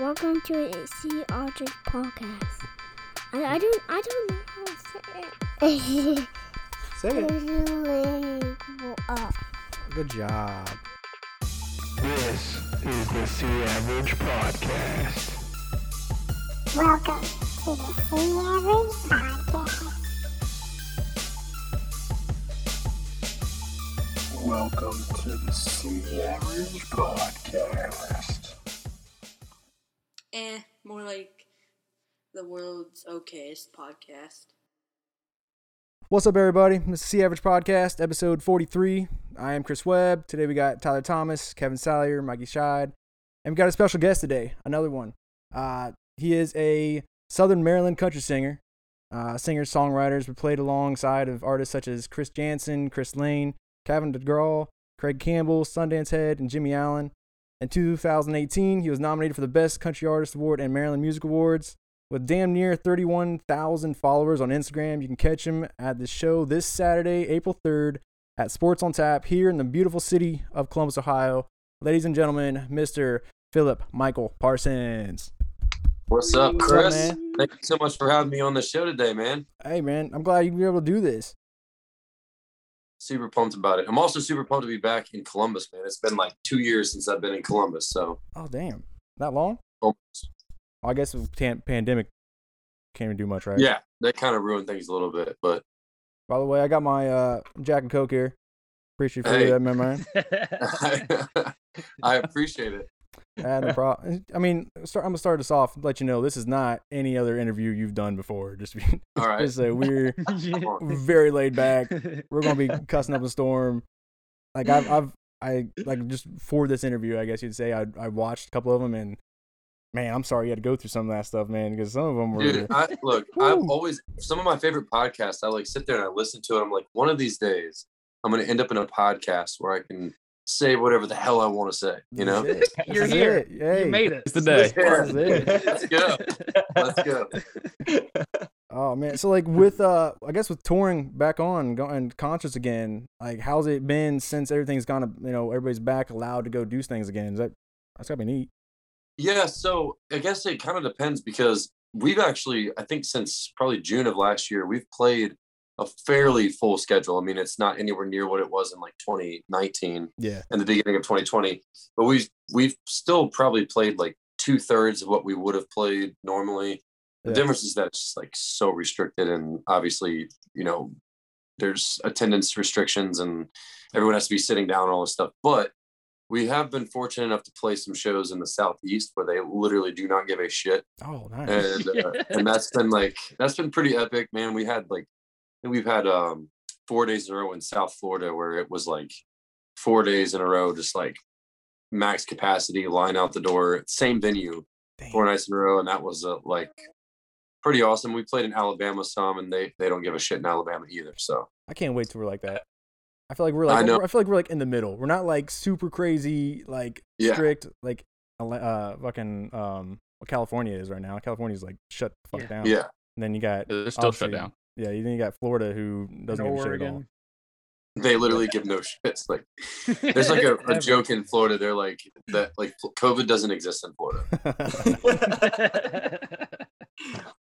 welcome to a Sea Aldrich podcast. I, I don't I don't know how to say it. Say it. Good job. This is the C Average Podcast. welcome to the C Average podcast. Welcome to the C Average Podcast. Eh, more like the world's okayest podcast. What's up, everybody? This is C Average Podcast, episode 43. I am Chris Webb. Today we got Tyler Thomas, Kevin Salyer, Mikey Scheid, and we got a special guest today, another one. Uh, he is a Southern Maryland country singer. Uh, singers, songwriters, we played alongside of artists such as Chris Janson, Chris Lane, Gavin DeGraw, Craig Campbell, Sundance Head, and Jimmy Allen. In 2018, he was nominated for the Best Country Artist Award and Maryland Music Awards. With damn near 31,000 followers on Instagram, you can catch him at the show this Saturday, April 3rd, at Sports on Tap here in the beautiful city of Columbus, Ohio. Ladies and gentlemen, Mr. Philip Michael Parsons. What's up, What's up, Chris? Thank you so much for having me on the show today, man. Hey, man, I'm glad you were able to do this. Super pumped about it. I'm also super pumped to be back in Columbus, man. It's been like two years since I've been in Columbus, so Oh, damn. That long? almost. I guess pan- pandemic can't even do much, right? yeah, that kind of ruined things a little bit. But By the way, I got my uh, Jack and Coke here. Appreciate you for Hey. that, my man. I, I appreciate it. Yeah, no problem. I mean, start, I'm gonna start this off. Let you know this is not any other interview you've done before. Just be, All right. just say we're very laid back. We're gonna be cussing up a storm. Like I've, I've, I like just for this interview, I guess you'd say I, I watched a couple of them and man, I'm sorry you had to go through some of that stuff, man, because some of them were. Dude, I, look, I've always some of my favorite podcasts. I like sit there and I listen to it. I'm like, one of these days, I'm gonna end up in a podcast where I can say whatever the hell I want to say. You know? It. You're This here. it. Hey, You made it. It's the day. Yeah. This is it. Let's go. Let's go. Oh man, so like with uh, I guess with touring back on, going concerts again, like how's it been since everything's gone? You know, everybody's back, allowed to go do things again. Is that that's gotta be neat? Yeah, so I guess it kind of depends because we've actually, I think since probably June of last year, we've played a fairly full schedule. I mean, it's not anywhere near what it was in like 2019 Yeah, and the beginning of 2020, but we've we've still probably played like two thirds of what we would have played normally. The Yeah. difference is that it's like so restricted, and obviously, you know, there's attendance restrictions, and everyone has to be sitting down and all this stuff. But we have been fortunate enough to play some shows in the southeast where they literally do not give a shit, Oh, nice. and uh, and that's been like that's been pretty epic, man. We had like I think we've had um four days in a row in South Florida where it was like four days in a row, just like max capacity, line out the door, same venue, Damn. four nights in a row, and that was uh, like pretty awesome. We played in Alabama some, and they they don't give a shit in Alabama either. So I can't wait till we're like that. I feel like we're I like know. I feel like we're like in the middle. We're not like super crazy, like Yeah. strict, like uh fucking um what California is right now. California's like shut the fuck Yeah. down. yeah, And then you got They're still shut down. Yeah, then you got Florida who doesn't give a shit at all. Oregon. they literally give no shits. Like there's like a, a joke in Florida. They're like that like COVID doesn't exist in Florida.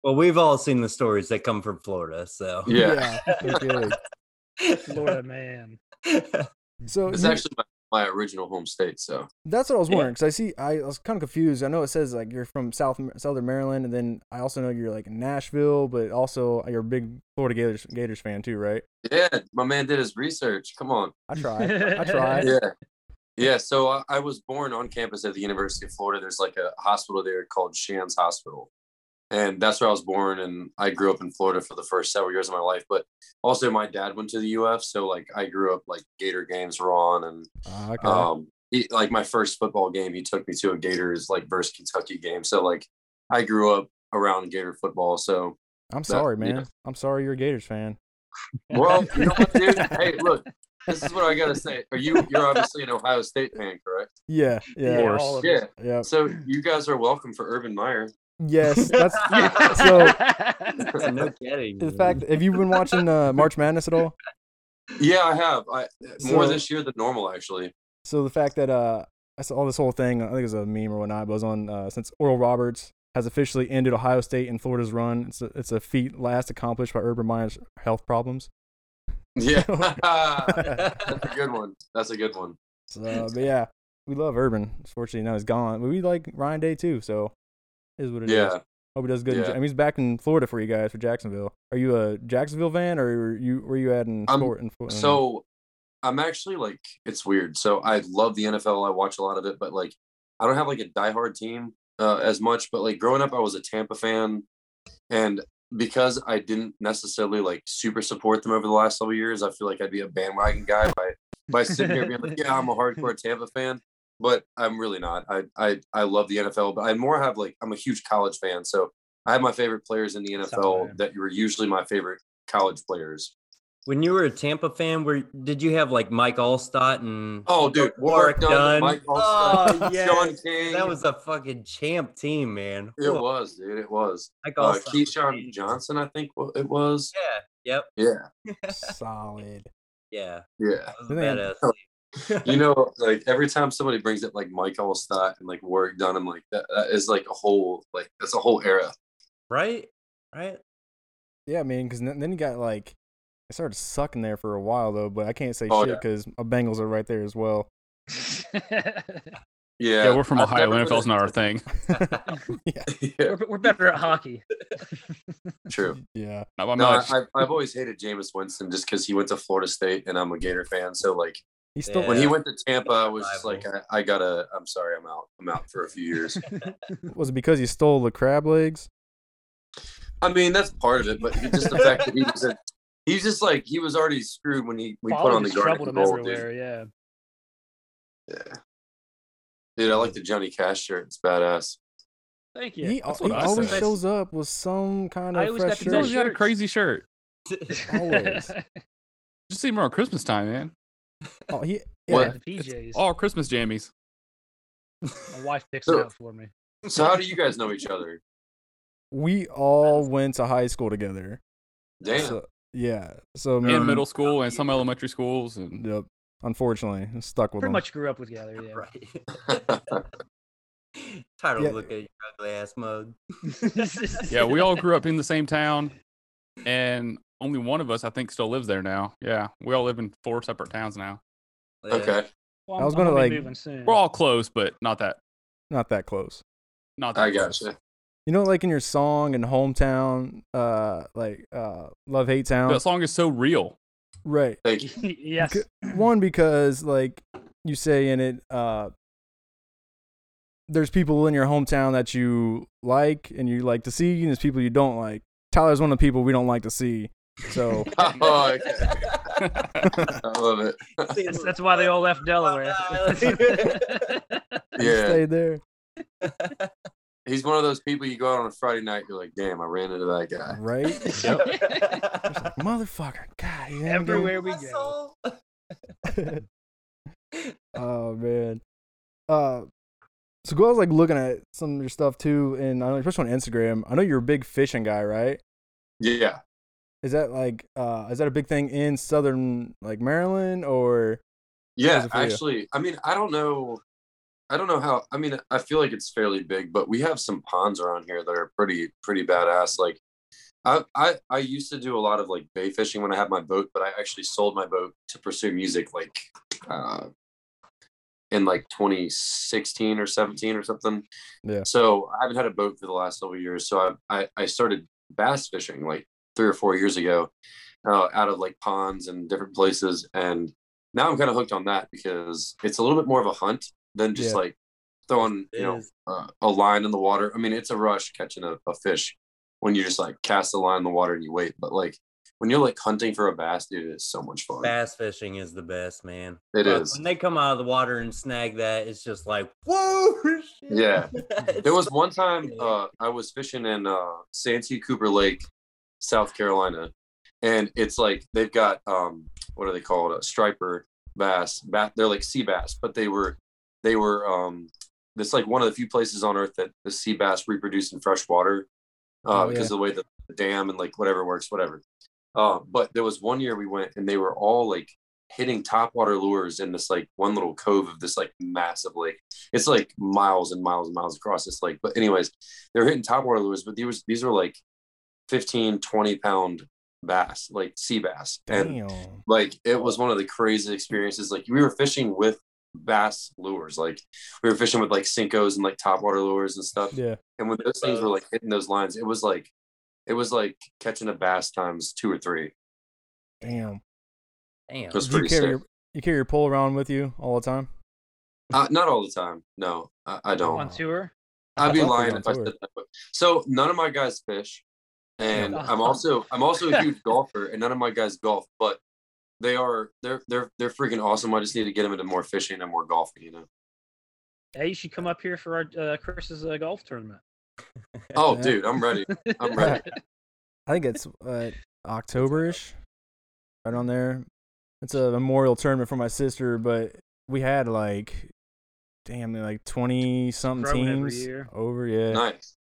Well, we've all seen the stories that come from Florida, so Yeah, no kidding. Florida man. So it's actually my, my original home state. So That's what I was Yeah. wondering because I see I was kind of confused. I know it says like you're from South Southern Maryland, and then I also know you're like Nashville, but also you're a big Florida Gators Gators fan too, right? yeah, my man did his research. Come on. I tried. I tried. Yeah. Yeah, so I, I was born on campus at the University of Florida. There's like a hospital there called Shands Hospital. And that's where I was born. And I grew up in Florida for the first several years of my life. But also, my dad went to the UF. So, like, I grew up like Gator games were on. And Ah, okay. um, he, like, my first football game, he took me to a Gators like versus Kentucky game. So, like, I grew up around Gator football. So, I'm sorry, yeah. man. I'm sorry you're a Gators fan. well, you know what, dude? Hey, look, this is what I got to say. Are you, you're obviously an Ohio State fan, correct? Yeah, yeah, Yeah, all Yeah. yeah. So, you guys are welcome for Urban Meyer. Yes, that's so. no kidding. The fact, have you been watching uh, March Madness at all? Yeah, I have. I more So- this year than normal, actually. So the fact that uh I saw this whole thing. I think it was a meme or whatnot. But it was on uh, since Oral Roberts has officially ended Ohio State and Florida's run. It's a, it's a feat last accomplished by Urban Meyer's health problems. Yeah, that's a good one. That's a good one. So, but yeah, we love Urban. Unfortunately, now he's gone. But we like Ryan Day too. So, it is what it is. Yeah, Hope he does good. in Yeah. I mean, he's back in Florida for you guys for Jacksonville. Are you a Jacksonville fan, or were you were you at in sport? In, So I'm actually like it's weird. So I love the NFL. I watch a lot of it, but like I don't have like a diehard team uh, as much. But like growing up, I was a Tampa fan, and because I didn't necessarily like super support them over the last several years, I feel like I'd be a bandwagon guy by by sitting here being like, yeah, I'm a hardcore Tampa fan. But I'm really not. I I I love the NFL, but I more have like I'm a huge college fan. So I have my favorite players in the Solid. NFL that were usually my favorite college players. When you were a Tampa fan, where did you have like Mike Alstott and Oh, dude, Warwick Warwick Dunn, Mike Oh, Alstott, yes. Shaun King. that was a fucking champ team, man. it Whoa. was, dude. It was. Mike Uh, Alstott was Keyshawn. Johnson, I think it was. Yeah. Yep. Yeah, solid. Yeah. yeah. That was a badass. Team. You know, like every time somebody brings up like Mike Alstott and like Warwick Dunn, I'm like, that, that is like a whole, like that's a whole era. right? Right? Yeah, man. Because then, then you got like it started sucking there for a while though. But I can't say Oh, shit yeah. because my Bengals are right there as well. Yeah, Yeah, we're from I've Ohio. never NFL's not our thing. yeah, yeah, we're, we're better at hockey. true. yeah. Not by No, I, much. I've, I've always hated Jameis Winston just because he went to Florida State and I'm a Gator fan. So like He's still when he went to Tampa, I was just like, I, I gotta. I'm sorry, I'm out. I'm out for a few years. was it because he stole the crab legs? I mean, that's part of it, but he- just the fact that he was a, he's just like he was already screwed when he we put on the just garnet troubled and him gold, dude. Yeah. Yeah. Dude, I like the Johnny Cash shirt. It's badass. Thank you. he That's he what I always said. shows up with some kind I of always fresh got shirt. always got a crazy shirt. Always. Just see him around Christmas time, man. Oh, he What? yeah. the PJs. All Christmas jammies. My wife picks So- them out for me. So how do you guys know each other? We all went to high school together. Damn. So, yeah. So me In and- middle school and some elementary schools. And Yep. Unfortunately, I'm stuck with Pretty him. much grew up together. Yeah. right. Tired Yeah. of look at your ugly ass mug. yeah, we all grew up in the same town. And only one of us, I think, still lives there now. Yeah. We all live in four separate towns now. Okay. Well, I was I'm- I'm gonna, like- moving soon. We're all close, but not that. Not that close. Not that I close. gotcha. You know, like in your song and hometown, uh, like uh, love hate town, That song is so real. right? Thank you. yes. One because like you say in it, uh, there's people in your hometown that you like and you like to see, and there's people you don't like. Tyler's one of the people we don't like to see. So Oh, okay. I love it. That's, that's why they all left Delaware. he yeah. stayed there. He's one of those people you go out on a Friday night, you're like, damn, I ran into that guy. Right? Yep. Motherfucker. God, you ain't gonna- Everywhere we go. oh man. Uh so go I was like looking at some of your stuff too and I know especially on Instagram. I know you're a big fishing guy, right? Yeah. Is that like uh is that a big thing in southern like Maryland or Yeah, is it for you? actually, I mean, I don't know. I don't know how. I mean, I feel like it's fairly big, but we have some ponds around here that are pretty, pretty badass. Like, I, I, I used to do a lot of like bay fishing when I had my boat, but I actually sold my boat to pursue music, like, uh, in like 2016 or 17 or something. Yeah. So I haven't had a boat for the last several years. So I, I, I started bass fishing like three or four years ago, uh, out of like ponds and different places, and now I'm kind of hooked on that because it's a little bit more of a hunt than just Yeah. like throwing you know uh, a line in the water. I mean, it's a rush catching a, a fish when you just like cast the line in the water and you wait. But like when you're like hunting for a bass, dude, it's so much fun. Bass fishing is the best, man. It But is. When they come out of the water and snag that, it's just like, whoa. shit. Yeah. There was one time uh, I was fishing in uh, Santee Cooper Lake, South Carolina, and it's like they've got um, what are they called? A striper bass. Bat. They're like sea bass, but they were they were um, it's like one of the few places on earth that the sea bass reproduce in fresh water uh, Oh, because yeah. of the way the, the dam and like whatever works, whatever. Uh, but there was one year we went and they were all like hitting topwater lures in this like one little cove of this like massive lake. It's like miles and miles and miles across this lake. But anyways, they're hitting topwater lures, but these these are like 15, 20 pound bass, like sea bass. And like it was one of the crazy experiences. Like we were fishing with bass lures. Like we were fishing with like Senkos and like topwater lures and stuff. Yeah. And when those things were like hitting those lines, it was like it was like catching a bass times two or three. Damn. Damn. It was Do you carry sick. your you carry your pole around with you all the time? Uh, not all the time. No, I, I don't. On tour. I'd be lying were if I said that. So none of my guys fish, and. I'm also I'm also a huge golfer, and none of my guys golf, but they are they're they're they're freaking awesome. I just need to get them into more fishing and more golfing. You know. Hey, you should come up here for our uh, Chris's uh, golf tournament. Oh, Yeah. dude, I'm ready. I'm ready. I think it's uh, October-ish, right on there. It's a memorial tournament for my sister, but we had like, damn, like twenty something Throw every teams year. over. Yeah, nice.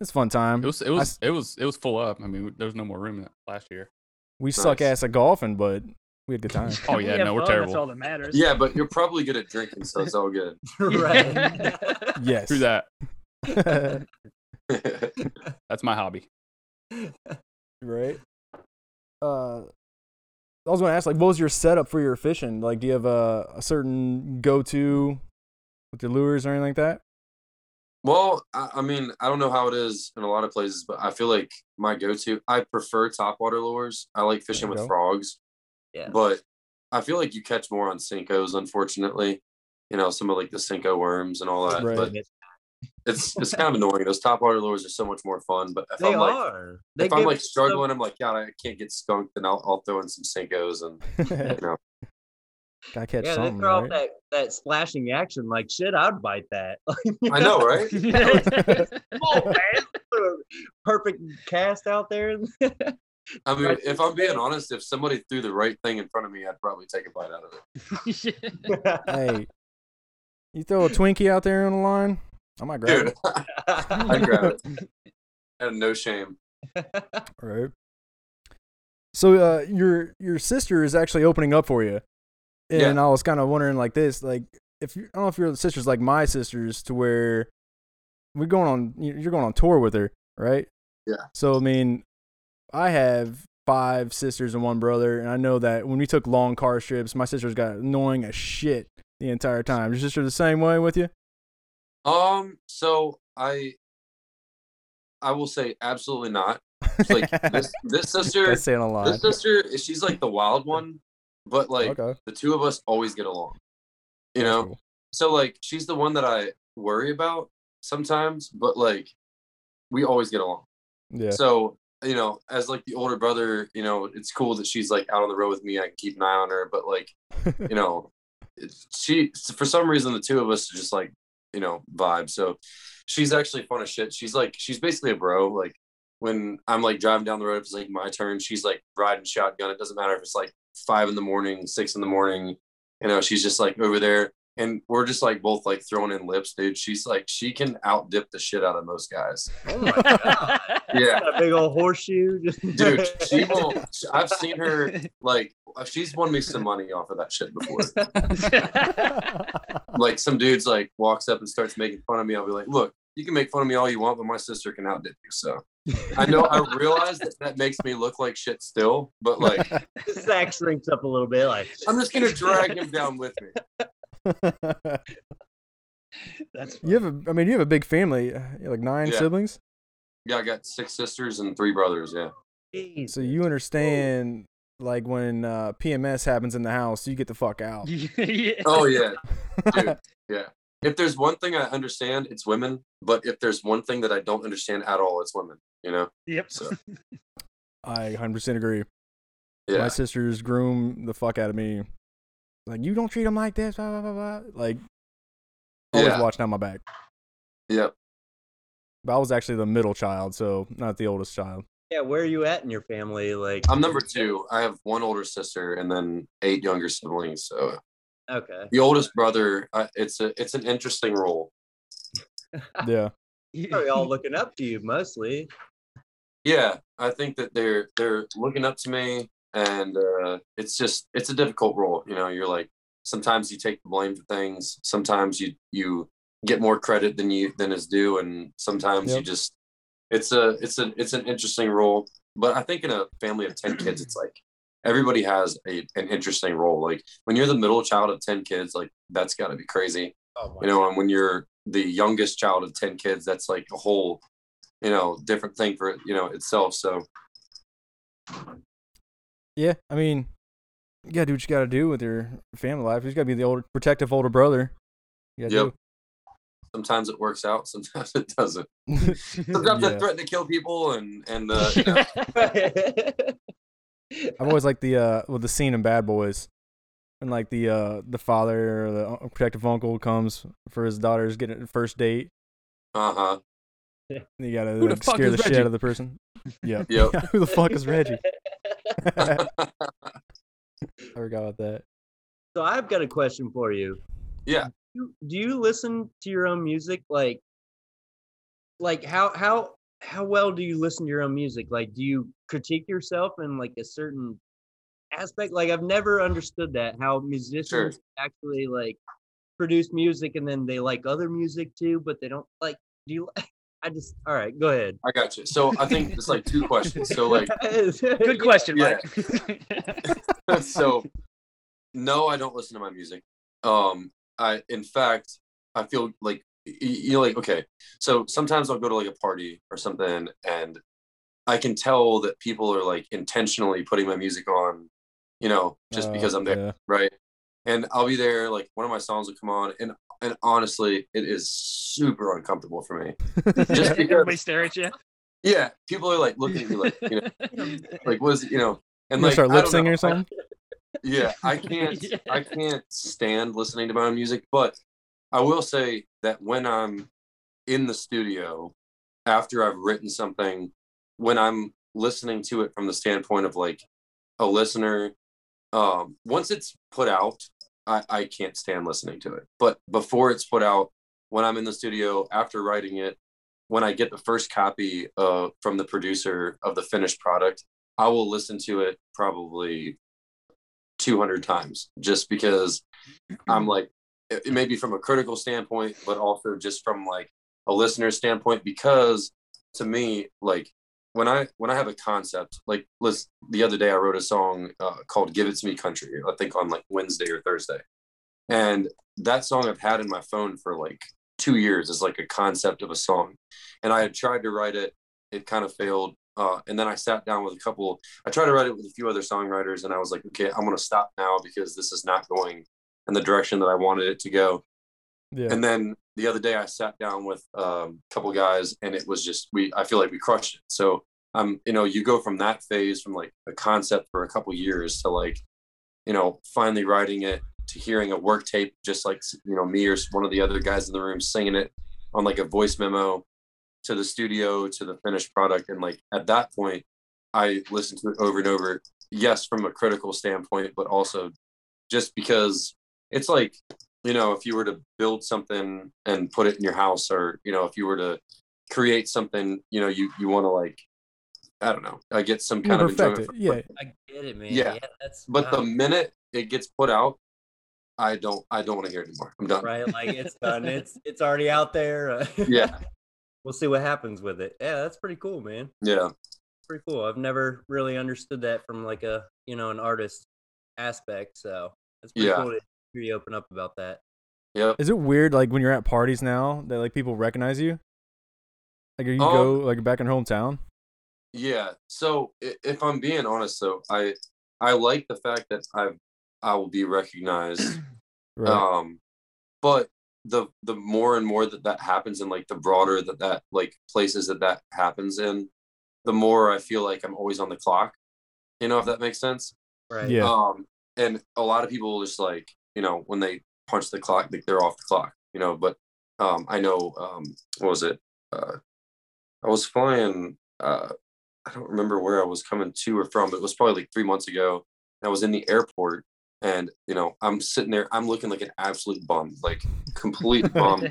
It's a fun time. It was it was s- it was it was full up. I mean, there was no more room last year. we suck ass at golfing, but we had good time. Oh yeah, have no, we're fun, That's terrible. all that matters. Yeah, but you're probably good at drinking, so it's all good. right. yes. Through that, that. that's my hobby. right. Uh, I was going to ask, like, what was your setup for your fishing? Like, do you have a, a certain go-to with your lures or anything like that? Well, I, I mean, I don't know how it is in a lot of places, but I feel like my go-to. I prefer topwater lures. I like fishing with go. frogs, yeah. but I feel like you catch more on senkos. Unfortunately, you know, some of like the senko worms and all that. Right. But it's it's kind of annoying. Those topwater lures are so much more fun. But if They I'm like are. They if I'm like us struggling, I'm like, God, I can't get skunked, then I'll, I'll throw in some senkos and you know. Gotta catch yeah, they something, throw right? that, that splashing action like shit. I'd bite that. I know, right? Oh, man. Perfect cast out there. I mean, if I'm being honest, if somebody threw the right thing in front of me, I'd probably take a bite out of it. hey, you throw a Twinkie out there on the line, I might grab Dude, I'd grab it. And no shame. it. Right. So, uh, your your sister is actually opening up for you, and Yeah. I was kind of wondering, like this, like if you, I don't know if your sisters like my sisters, to where we're going on, you- you're going on tour with her, right? Yeah. So, I mean, I have five sisters and one brother, and I know that when we took long car trips, my sisters got annoying as shit the entire time. Your sister the same way with you? Um, so I I will say absolutely not. It's like this this sister That's saying a lot. this sister she's like the wild one, but like okay. the two of us always get along. You know? Cool. So like she's the one that I worry about sometimes, but like we always get along. Yeah. So, you know, as like the older brother, you know, it's cool that she's like out on the road with me. I can keep an eye on her, but like, you know, she for some reason the two of us just like, you know, vibe. So she's actually fun as shit. She's like she's basically a bro. Like when I'm like driving down the road, if it's like my turn, she's like riding shotgun. It doesn't matter if it's like five in the morning, six in the morning. You know, she's just like over there. And we're just like both like throwing in lips, dude. She's like she can out dip the shit out of most guys. oh my god. Yeah. Got a big old horseshoe. Just dude she will i've seen her like uh, she's won me some money off of that shit before like some dude's like walks up and starts making fun of me i'll be like look you can make fun of me all you want but my sister can outdip you so i know i realize that that makes me look like shit still but like Zach shrinks up a little bit. Like i'm just gonna drag him down with me That's you have a, I mean, you have a big family, uh, you have like nine Yeah. siblings. yeah i got six sisters and three brothers yeah jeez. So you understand, like when uh, PMS happens in the house, you get the fuck out. yeah. oh yeah dude yeah if there's one thing i understand it's women but if there's one thing that i don't understand at all it's women you know Yep. so I 100% agree. Yeah. My sisters groom the fuck out of me. Like, you don't treat them like this, blah, blah, blah, blah. Like, always Yeah. watching out my back. Yep. But I was actually the middle child, so not the oldest child. Yeah, where are you at in your family? Like I'm number two. I have one older sister and then eight younger siblings. So Okay. the oldest brother, uh, it's a it's an interesting role. Yeah. Probably all looking up to you mostly. Yeah, I think that they're they're looking up to me. and uh, it's just it's a difficult role. You know, you're like sometimes you take the blame for things, sometimes you you get more credit than you than is due, and sometimes you just it's a it's an it's an interesting role. But I think in a family of ten kids, it's like everybody has a, an interesting role. Like when you're the middle child of ten kids, like that's got to be crazy Oh you know and when you're the youngest child of 10 kids that's like a whole you know different thing for you know itself so Yeah, I mean, you gotta do what you gotta do with your family life. You gotta be the older, protective older brother. You gotta Yep. sometimes it works out sometimes it doesn't do. sometimes i Yeah. threaten to kill people and and uh, you know, I've always liked the uh with the scene in Bad Boys, and like the uh the father or the protective uncle comes for his daughter's getting a first date. uh-huh And you gotta Who the like, fuck scare is the shit out of the person. Yep. Yep. Who the fuck is Reggie? I forgot about that. So I've got a question for you. Yeah. You, do you listen to your own music? Like, like how how how well do you listen to your own music? Like, do you critique yourself in like a certain aspect? Like, I've never understood that how musicians actually like produce music and then they like other music too, but they don't like. Do you? I just all right. Go ahead. i got you so i think it's like two questions so like Good question, Yeah. Mike. so no i don't listen to my music um i in fact i feel like y- y- you know like okay so sometimes i'll go to like a party or something and i can tell that people are like intentionally putting my music on you know just Uh, because i'm there yeah. right and i'll be there like one of my songs will come on and and honestly it is super uncomfortable for me Just because- Everybody stare at you. yeah people are like looking at me like you know like what is it you know You and gonna like start lip don't singing or something? yeah i can't i can't stand listening to my own music but i will say that when i'm in the studio after i've written something when i'm listening to it from the standpoint of like a listener um once it's put out i i can't stand listening to it. But before it's put out when i'm in the studio after writing it when i get the first copy uh from the producer of the finished product i will listen to it probably 200 times just because I'm like, it, may be from a critical standpoint, but also just from like a listener standpoint, because to me, like when I, when I have a concept, like let's, the other day I wrote a song uh, called Give It To Me Country, I think on like Wednesday or Thursday. And that song I've had in my phone for like two years is like a concept of a song. And I had tried to write it. It kind of failed. Uh, and then I sat down with a couple I tried to write it with a few other songwriters, and I was like, okay, I'm to stop now because this is not going in the direction that I wanted it to go. Yeah. And then the other day, I sat down with um, a couple guys, and it was just we. I feel like we crushed it. So um, you know, you go from that phase from like a concept for a couple years to like, you know, finally writing it to hearing a work tape, just like you know me or one of the other guys in the room singing it on like a voice memo to the studio to the finished product and like at that point i listened to it over and over yes from a critical standpoint but also just because it's like you know if you were to build something and put it in your house or you know if you were to create something you know you you want to like i don't know i get some You kind of enjoyment it. from Yeah. I get it, man. Yeah. that's but the minute it gets put out i don't i don't want to hear it anymore i'm done right. Like it's done. It's it's already out there. uh, yeah we'll see what happens with it. Yeah, that's pretty cool, man. yeah Pretty cool. I've never really understood that from like a you know an artist aspect. So it's pretty Yeah. cool to hear you open up about that. yep Is it weird like when you're at parties now that like people recognize you? Like you Um, go like back in hometown? Yeah. So if I'm being honest, though, I I like the fact that I I will be recognized. Right. Um, but the the more and more that that happens, and like the broader that that like places that that happens in, the more I feel like I'm always on the clock. You know, if that makes sense. Right. Yeah. Um, and a lot of people just like you know when they punch the clock, like they're off the clock. You know, but um, I know um, what was it? Uh, I was flying. Uh, I don't remember where I was coming to or from, but it was probably like three months ago. I was in the airport, and you know, I'm sitting there. I'm looking like an absolute bum, like complete bum.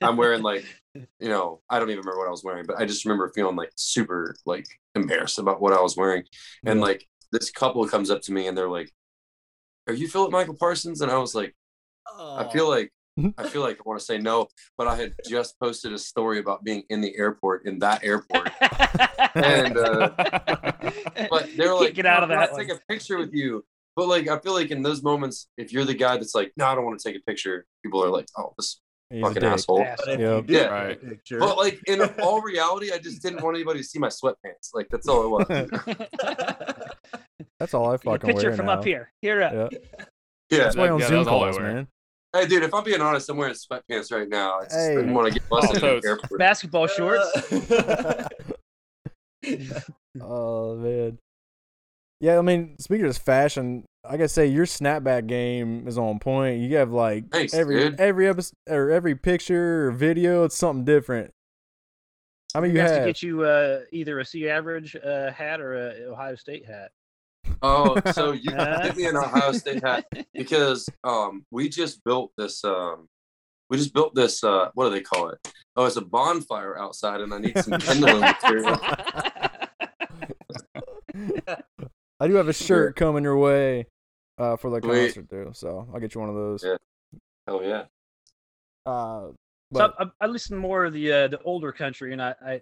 I'm wearing like, you know, I don't even remember what I was wearing, but I just remember feeling like super like embarrassed about what I was wearing. And like this couple comes up to me and they're like, "Are you Philip Michael Parsons?" And I was like, I feel like I feel like I want to say no, but I had just posted a story about being in the airport in that airport. And, uh, But they're like, get out of that wanna. Take a picture with you. But like, I feel like in those moments, if you're the guy that's like, no, I don't want to take a picture, people are like, oh, this He's fucking asshole. Ass. But Yep. Yeah. Right. But like in all reality, I just didn't want anybody to see my sweatpants. Like that's all it was. That's all I Get a fucking picture wear from now. up here. Here up. Yeah. Yeah. That's why on Yeah, Zoom all I calls, wear. man. Hey, dude, if I'm being honest, I'm wearing sweatpants right now. I just Hey. didn't want to get busted in the airport. Basketball shorts. Oh man. Yeah, I mean, speaking of this fashion, I gotta say your snapback game is on point. You have like Thanks, every dude. every episode or every picture or video, it's something different. I mean, you have to get you uh, either a C average uh, hat or a Ohio State hat. Oh, so you Huh? get me an Ohio State hat because um we just built this um we just built this uh what do they call it? Oh, it's a bonfire outside and I need some kindling material. I do have a shirt coming your way uh, for the Sweet. concert too, so I'll get you one of those. Yeah. Oh yeah. Uh, So but I, I listen more of the uh, the older country, and I, I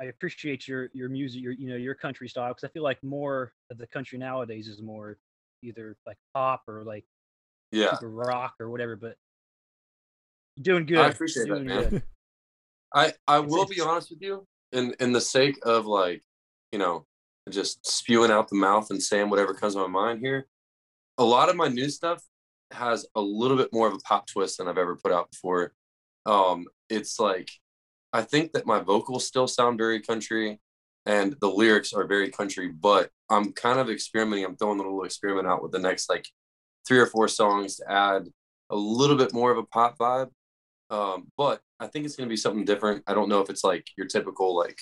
I appreciate your your music, your you know your country style, because I feel like more of the country nowadays is more either like pop or like Yeah. rock or whatever. But doing good. I appreciate that, man. I I will be honest with you, in in the sake of like, you know, just spewing out the mouth and saying whatever comes to my mind here. A lot of my new stuff has a little bit more of a pop twist than I've ever put out before. Um, it's like I think that my vocals still sound very country and the lyrics are very country, but I'm kind of experimenting. I'm throwing a little experiment out with the next like three or four songs to add a little bit more of a pop vibe. Um, but I think it's going to be something different. I don't know if it's like your typical like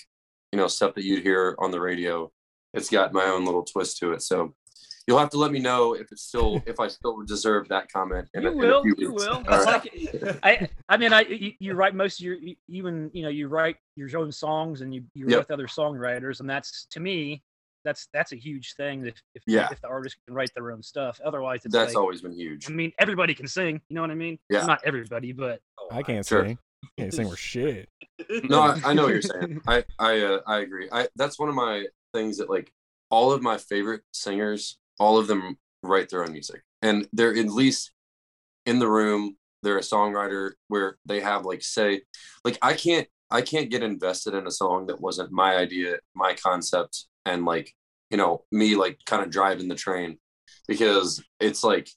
you know stuff that you'd hear on the radio. It's got my own little twist to it. So you'll have to let me know if it's still if I still deserve that comment. In You a, in a will. few You weeks. will. I right. like it. I I mean I you, you write most of your you- even you know you write your own songs and you you Yep. with other songwriters and that's to me that's that's a huge thing if if, Yeah. if the artist can write their own stuff. Otherwise, it's That's like, always been huge. I mean, everybody can sing. You know what I mean? Yeah. Not everybody, but I can't Sure. sing. Can't sing for shit. No, I, I know what you're saying. I I uh, I agree. I that's one of my things that like all of my favorite singers, all of them write their own music, and they're at least in the room. They're a songwriter where they have like say, like I can't I can't get invested in a song that wasn't my idea, my concept, and like you know me like kind of driving the train because it's like,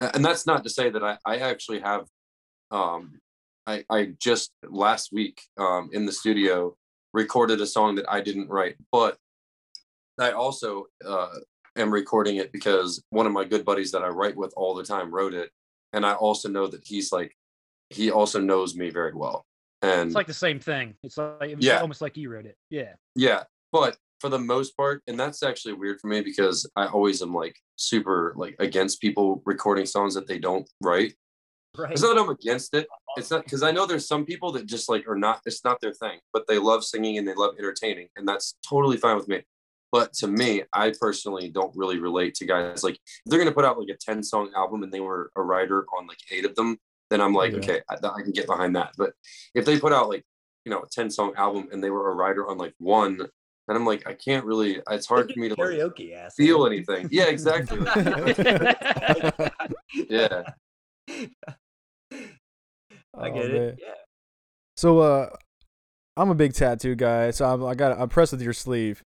and that's not to say that I I actually have um I, I just last week um, in the studio recorded a song that I didn't write, but I also uh, am recording it because one of my good buddies that I write with all the time wrote it, and I also know that he's like he also knows me very well, and it's like the same thing. It's like it's Yeah. almost like you wrote it. Yeah. yeah, but for the most part, and that's actually weird for me because I always am like super like against people recording songs that they don't write. Right. It's not that I'm against it. It's not because I know there's some people that just like are not. It's not their thing, but they love singing and they love entertaining, and that's totally fine with me. But to me, I personally don't really relate to guys like they're gonna put out like a ten song album and they were a writer on like eight of them, then I'm like, Yeah. okay, I, I can get behind that. But if they put out like you know a ten song album and they were a writer on like one, then I'm like, I can't really. It's hard for me to like, karaoke ass. feel anything. Yeah, exactly. yeah. I Oh, get man. it. Yeah. So, uh, I'm a big tattoo guy, so I'm, I got I'm impressed with your sleeve.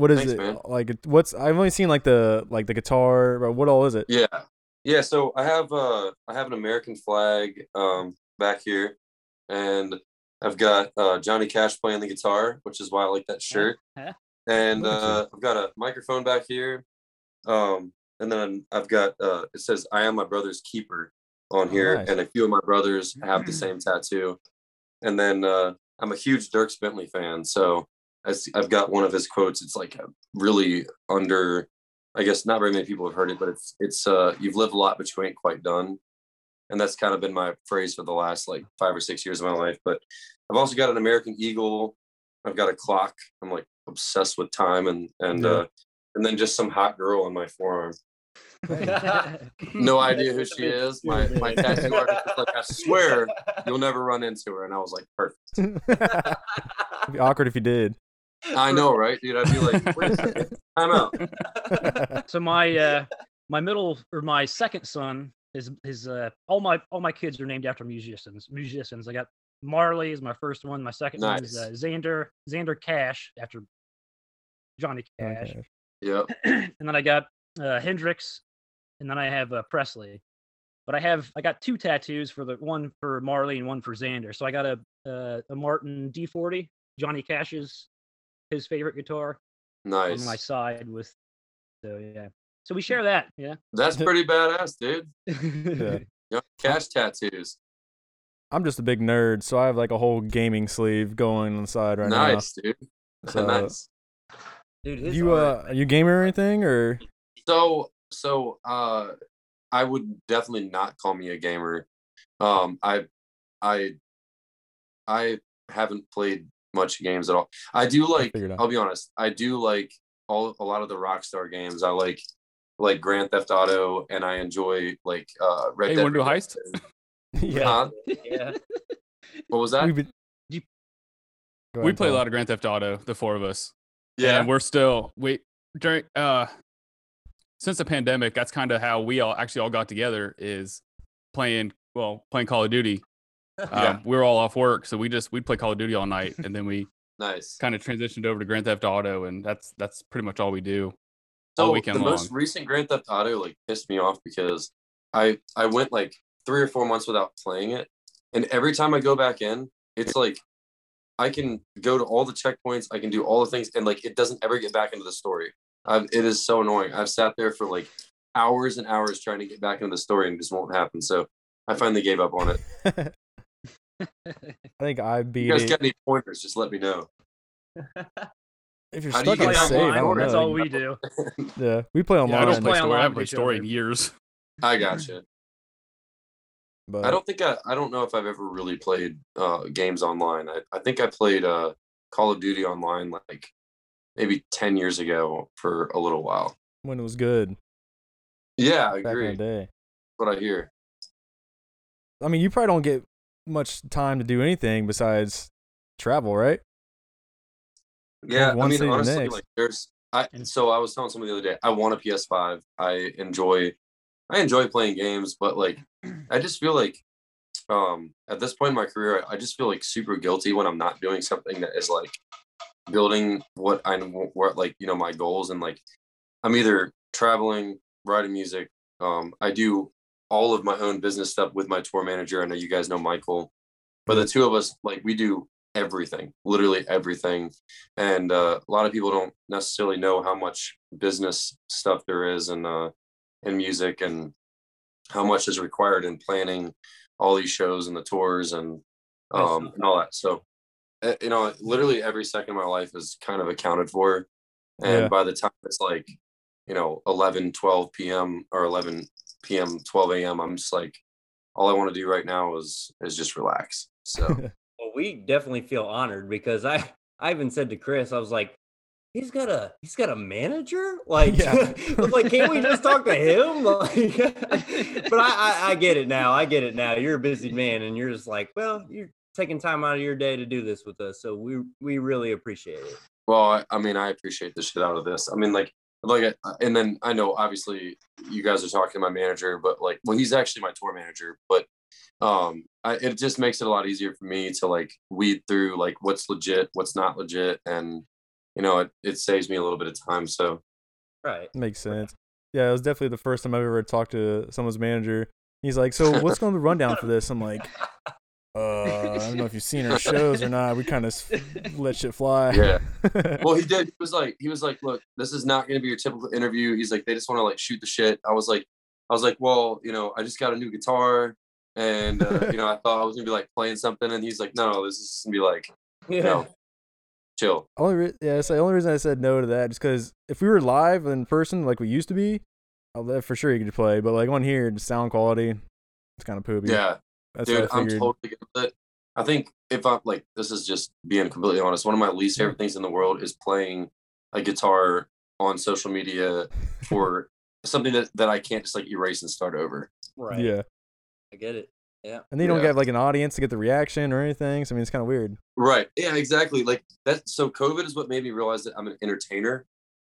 What is Thanks, it man. like? What's I've only seen like the like the guitar, but what all is it? Yeah. Yeah, so I have uh I have an American flag um back here and I've got uh Johnny Cash playing the guitar, which is why I like that shirt. huh. And uh I've got a microphone back here. Um and then I've got uh it says I am my brother's keeper on Oh, here nice. and a few of my brothers have the same tattoo. And then uh I'm a huge Dierks Bentley fan, so I see, I've got one of his quotes. It's like a really under I guess not very many people have heard it, but it's it's uh you've lived a lot, but you ain't quite done. And that's kind of been my phrase for the last like five or six years of my life. But I've also got an American Eagle. I've got a clock. I'm like obsessed with time and and Yeah. uh and then just some hot girl on my forearm. No idea who she is. My my tattoo artist was like, I swear you'll never run into her, and I was like, perfect. It'd be awkward if you did. I know, right, dude? I'd be like, wait a second, time out. so my uh my middle or my second son is his uh all my all my kids are named after musicians musicians i got marley is my first one my second one is uh, xander xander cash after johnny cash Okay. Yep. and then i got uh hendrix and then i have uh, presley but i have i got two tattoos for the one for marley and one for xander so i got a uh, a martin d40 johnny cash's his favorite guitar Nice. on my side with so yeah so we share that yeah That's pretty badass, dude. Yeah. Young cash tattoos. I'm just a big nerd, so I have like a whole gaming sleeve going on the side right now. nice, dude. So, nice. Dude, his you art- uh, are you gamer or anything or? So so uh I would definitely not call me a gamer. Um I I I haven't played much games at all. I do like figured out. I'll be honest, I do like all a lot of the Rockstar games. I like like Grand Theft Auto and I enjoy like uh Red Hey, Dead wanna do heist? Yeah. Huh? yeah. What was that? We've been- You- Go we ahead, play a lot of Grand Theft Auto, the four of us. Yeah. and we're still we during uh since the pandemic. That's kind of how we all actually all got together is playing well playing Call of Duty. Um, Yeah. we were all off work, so we just we'd play Call of Duty all night, and then we Nice. kind of transitioned over to Grand Theft Auto, and that's that's pretty much all we do. all So weekend the most recent Grand Theft Auto like pissed me off because I I went like three or four months without playing it, and every time I go back in, it's like I can go to all the checkpoints, I can do all the things, and like it doesn't ever get back into the story. I've, it is so annoying. I've sat there for like hours and hours trying to get back into the story, and it just won't happen. So I finally gave up on it. I think I You beat guys it. got any pointers? Just let me know. if you're how do you stuck on get a online? save, I don't that's know. all we do Yeah, we play Yeah, online. I don't Just play play story. I online haven't with played each story in other. years. I gotcha. but I don't think I I don't know if I've ever really played uh games online. I, I think I played uh Call of Duty online like maybe 10 years ago for a little while. when it was good Yeah, I back agree. in the day. What I hear. I mean, you probably don't get much time to do anything besides travel, right? Yeah, I mean city to the honestly like there's I And- so I was telling someone the other day, I want a PS5. I enjoy I enjoy playing games, but like I just feel like um at this point in my career, I just feel like super guilty when I'm not doing something that is like building what I what like you know my goals and like I'm either traveling, writing music. Um, I do all of my own business stuff with my tour manager. I know you guys know Michael, but the two of us like we do everything, literally everything. And uh, a lot of people don't necessarily know how much business stuff there is in uh, in music and how much is required in planning all these shows and the tours and um, and all that. So, uh, you know, literally every second of my life is kind of accounted for. And Yeah. by the time it's like, you know, 11, 12 p.m. or 11 p.m., 12 a.m., I'm just like, all I want to do right now is is just relax. So Well, we definitely feel honored because I I even said to Chris, I was like, he's got a he's got a manager. Like, Yeah. Like, can't we just talk to him? Like, but I, I I get it now. I get it now. You're a busy man, and you're just like, well, you're taking time out of your day to do this with us, so we we really appreciate it. Well, I, I mean, I appreciate the shit out of this. I mean, like, like, and then I know obviously you guys are talking to my manager, but like, well, he's actually my tour manager, but um, I, it just makes it a lot easier for me to like weed through like what's legit, what's not legit, and you know, it, it saves me a little bit of time. So Right. Makes sense. Yeah, it was definitely the first time I've ever talked to someone's manager. He's like, "So what's going to be the rundown for this?" I'm like, "Uh, I don't know if you've seen our shows or not. We kind of let shit fly." yeah. well, he did. He was like, he was like, look, this is not going to be your typical interview. He's like, they just want to like shoot the shit. I was like, I was like, well, you know, I just got a new guitar, and uh, you know, I thought I was gonna be like playing something, and he's like, no, no, this is gonna be like, Yeah. you know, chill. only re- yeah, it's the only reason I said no to that is because if we were live in person like we used to be, I'll for sure you could play. But like on here, the sound quality, it's kind of poopy. Yeah, that's dude, I I'm totally good with it. I think if I'm like, this is just being completely honest. One of my least favorite things in the world is playing a guitar on social media for something that, that I can't just like erase and start over. Right. Yeah. I get it. Yeah. And they don't Yeah. get like an audience to get the reaction or anything. So I mean, it's kind of weird. Right. Yeah, exactly. Like that. So COVID is what made me realize that I'm an entertainer.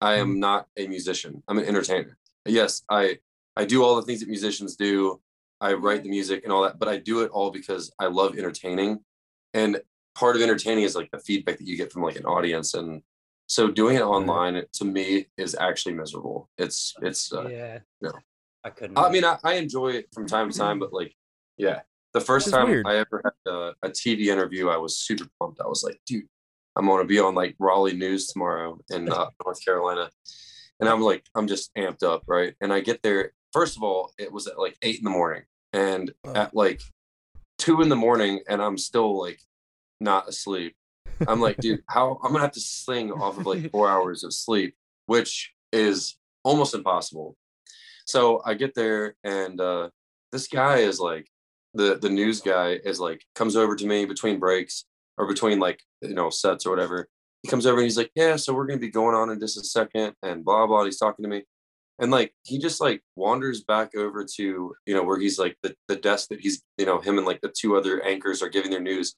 I am mm-hmm. not a musician. I'm an entertainer. Yes, I I do all the things that musicians do. I write the music and all that, but I do it all because I love entertaining. And part of entertaining is like the feedback that you get from like an audience. And so doing it online to me is actually miserable. It's it's uh, yeah. I couldn't. I mean, I, I enjoy it from time to time, but like, yeah, the first time weird. I ever had a, a TV interview, I was super pumped. I was like, dude, I'm going to be on like Raleigh News tomorrow in uh, North Carolina. And I'm like, I'm just amped up, right? And I get there. First of all, it was at like eight in the morning, and Oh. at like two in the morning, and I'm still like not asleep. I'm like, dude, how I'm gonna have to sing off of like four hours of sleep, which is almost impossible. So I get there and uh this guy is like the the news guy is like comes over to me between breaks or between like you know sets or whatever. He comes over and he's like, Yeah, so we're gonna be going on in just a second and blah blah. He's talking to me. And like he just like wanders back over to, you know, where he's like the, the desk that he's, you know, him and like the two other anchors are giving their news.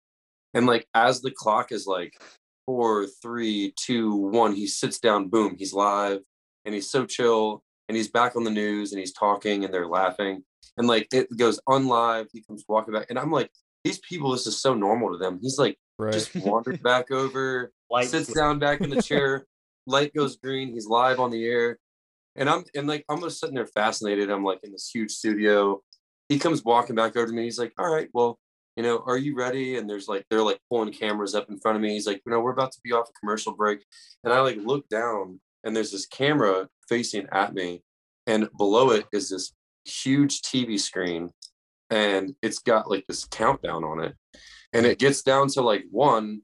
And like as the clock is like four, three, two, one, he sits down, boom, he's live and he's so chill and he's back on the news and he's talking and they're laughing. And like it goes unlive, he comes walking back. And I'm like, these people, this is so normal to them. He's like Right. just wanders back over, Lights sits down back in the chair, light goes green, he's live on the air. And I'm and like I'm just sitting there fascinated. I'm like in this huge studio. He comes walking back over to me. He's like, All right, well, you know, are you ready? And there's like they're like pulling cameras up in front of me. He's like, you know, we're about to be off a commercial break. And I like look down and there's this camera facing at me. And below it is this huge TV screen. And it's got like this countdown on it. And it gets down to like one,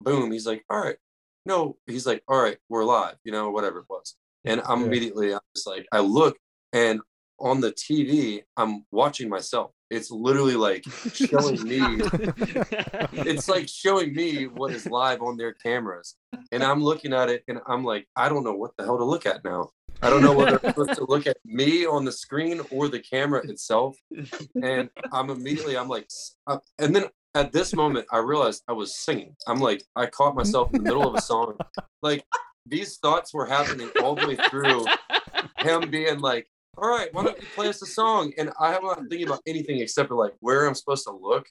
boom. He's like, All right. No, he's like, All right, we're live, you know, whatever it was. And I'm Yeah. immediately I'm just like, I look and on the TV, I'm watching myself. It's literally like showing me it's like showing me what is live on their cameras. And i'm looking at it and i'm like i don't know what the hell to look at now. I don't know whether i'm supposed to look at me on the screen or the camera itself. And i'm immediately i'm like uh, and then at this moment i realized i was singing. I'm like i caught myself in the middle of a song. Like these thoughts were happening all the way through him being like all right why don't you play us a song and i'm not thinking about anything except for like where i'm supposed to look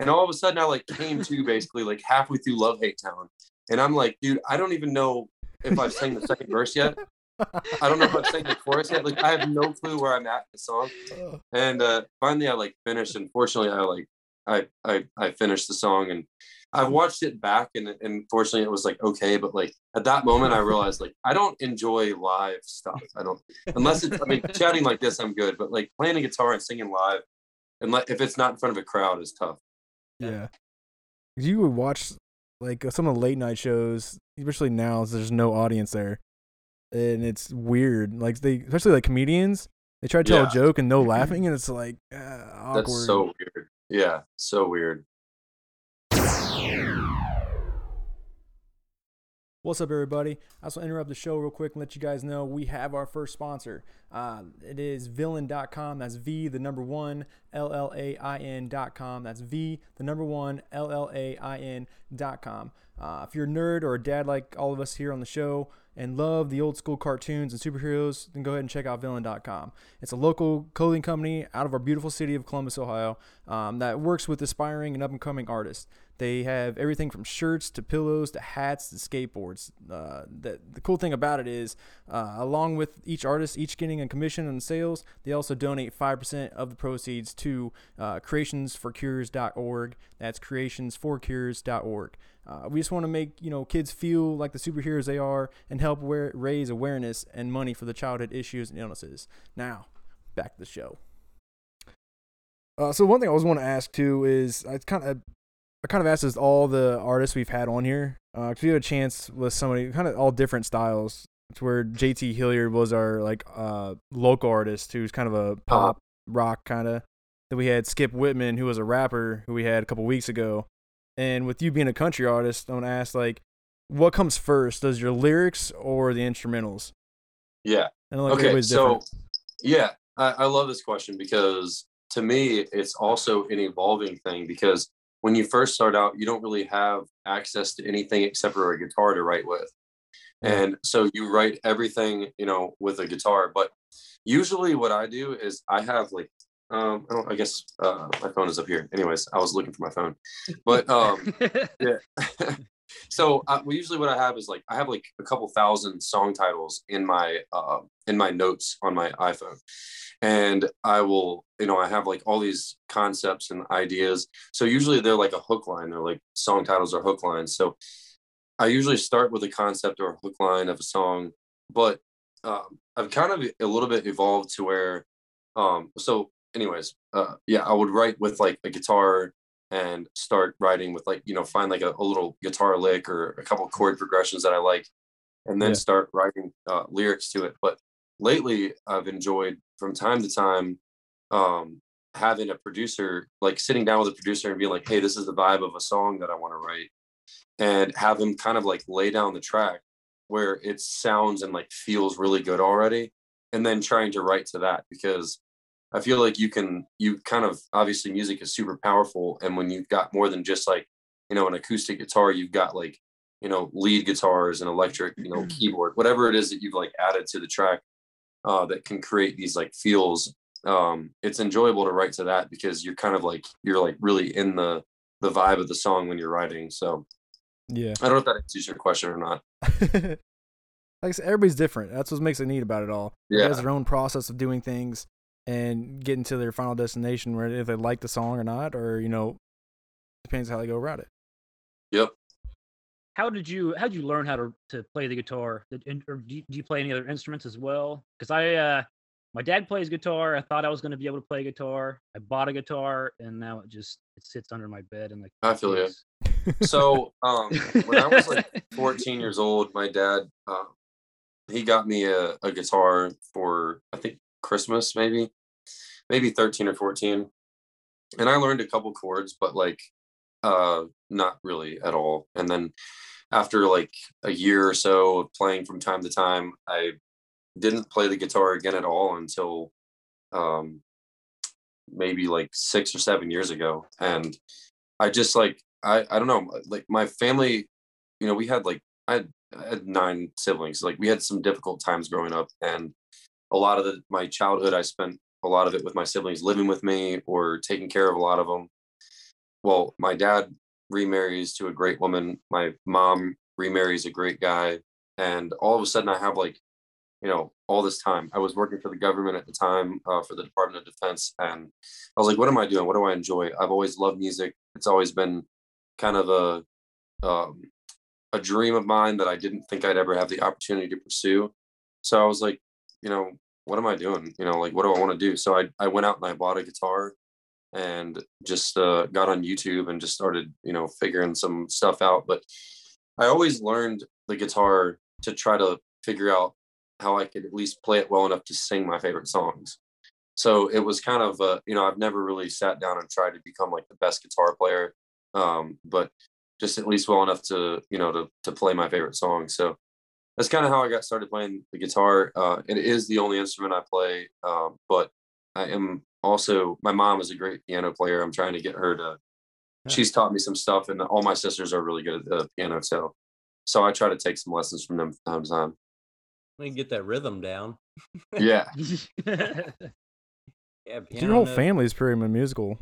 and all of a sudden, I like came to basically like halfway through Love Hate Town. And I'm like, dude, I don't even know if I've sang the second verse yet. I don't know if I've sang the chorus yet. Like, I have no clue where I'm at in the song. And uh, finally, I like finished. And fortunately, I like, I, I, I finished the song and I watched it back. And, and fortunately, it was like, okay. But like at that moment, I realized like, I don't enjoy live stuff. I don't, unless it's, I mean, chatting like this, I'm good. But like playing a guitar and singing live, and like if it's not in front of a crowd, is tough. Yeah. You would watch like some of the late night shows, especially now, there's no audience there. And it's weird. Like they, especially like comedians, they try to tell Yeah. a joke and no laughing, and it's like uh, awkward. That's so weird. Yeah, so weird. What's up, everybody? I just want to interrupt the show real quick and let you guys know we have our first sponsor. Uh, it is villain.com. That's V, the number one, L L A I N.com. That's V, the number one, L L A I N.com. Uh, if you're a nerd or a dad like all of us here on the show and love the old school cartoons and superheroes, then go ahead and check out villain.com. It's a local clothing company out of our beautiful city of Columbus, Ohio, um, that works with aspiring and up and coming artists. They have everything from shirts to pillows to hats to skateboards. Uh, the, the cool thing about it is, uh, along with each artist, each getting a commission on sales, they also donate 5% of the proceeds to uh, creationsforcures.org. That's creationsforcures.org. Uh, we just want to make you know kids feel like the superheroes they are and help wear, raise awareness and money for the childhood issues and illnesses. Now, back to the show. Uh, so one thing I always want to ask too is I kind of I kind of asked this all the artists we've had on here because we had a chance with somebody kind of all different styles. It's where JT Hilliard was our like uh, local artist who's kind of a pop rock kind of. Then we had Skip Whitman who was a rapper who we had a couple weeks ago. And with you being a country artist, I want to ask like, what comes first? Does your lyrics or the instrumentals? Yeah. And like okay. So, yeah, I, I love this question because to me, it's also an evolving thing because when you first start out, you don't really have access to anything except for a guitar to write with. And so you write everything, you know, with a guitar. But usually what I do is I have like, um, I don't, I guess uh, my phone is up here. Anyways, I was looking for my phone, but um, yeah. so uh, well, usually what I have is like I have like a couple thousand song titles in my uh, in my notes on my iPhone, and I will you know I have like all these concepts and ideas. So usually they're like a hook line. They're like song titles or hook lines. So I usually start with a concept or a hook line of a song, but um, I've kind of a little bit evolved to where um, so anyways uh, yeah I would write with like a guitar and start writing with like you know find like a, a little guitar lick or a couple chord progressions that i like and then Yeah. start writing uh, lyrics to it but lately i've enjoyed from time to time um having a producer like sitting down with a producer and being like hey this is the vibe of a song that i want to write and have him kind of like lay down the track where it sounds and like feels really good already and then trying to write to that because I feel like you can you kind of obviously music is super powerful and when you've got more than just like you know an acoustic guitar you've got like you know lead guitars and electric you know keyboard whatever it is that you've like added to the track uh, that can create these like feels um it's enjoyable to write to that because you're kind of like you're like really in the the vibe of the song when you're writing so Yeah. I don't know if that answers your question or not like I said, everybody's different. That's what makes it neat about it all. Yeah. has their own process of doing things and getting to their final destination where if they like the song or not, or you know, depends how they go about it. yep. How did you how did you learn how to to play the guitar? Did- or do you, do you play any other instruments as well? Because i uh my dad plays guitar. I thought i was going to be able to play guitar. I bought a guitar and now it just it sits under my bed and like I feel ya. so um when I was like 14 years old, my dad uh, he got me a, a guitar for I think Christmas maybe, maybe 13 or 14, and I learned a couple chords, but like uh not really at all. And then after like a year or so of playing from time to time, I didn't play the guitar again at all until um maybe like six or seven years ago, and I just like I I don't know like my family, you know, we had like I had, I had nine siblings. Like we had some difficult times growing up, and a lot of the my childhood I spent a lot of it with my siblings living with me or taking care of a lot of them. Well, my dad remarries to a great woman. My mom remarries a great guy, and all of a sudden I have like, you know, all this time. I was working for the government at the time uh, for the Department of Defense, and I was like, what am I doing? What do I enjoy? I've always loved music. It's always been kind of a um, a dream of mine that I didn't think I'd ever have the opportunity to pursue. So I was like, you know, what am I doing? You know, like what do I want to do? So I I went out and I bought a guitar and just uh, got on YouTube and just started, you know, figuring some stuff out. But I always learned the guitar to try to figure out how I could at least play it well enough to sing my favorite songs. So it was kind of, uh, you know, I've never really sat down and tried to become like the best guitar player, um, but just at least well enough to, you know, to to play my favorite songs. So that's kind of how I got started playing the guitar. Uh, it is the only instrument I play, um, but I am also my mom is a great piano player. I'm trying to get her to. Yeah. She's taught me some stuff, and all my sisters are really good at the piano. So, so I try to take some lessons from them from time to time. Let me get that rhythm down. Yeah, Yeah, piano your whole note- family is pretty musical.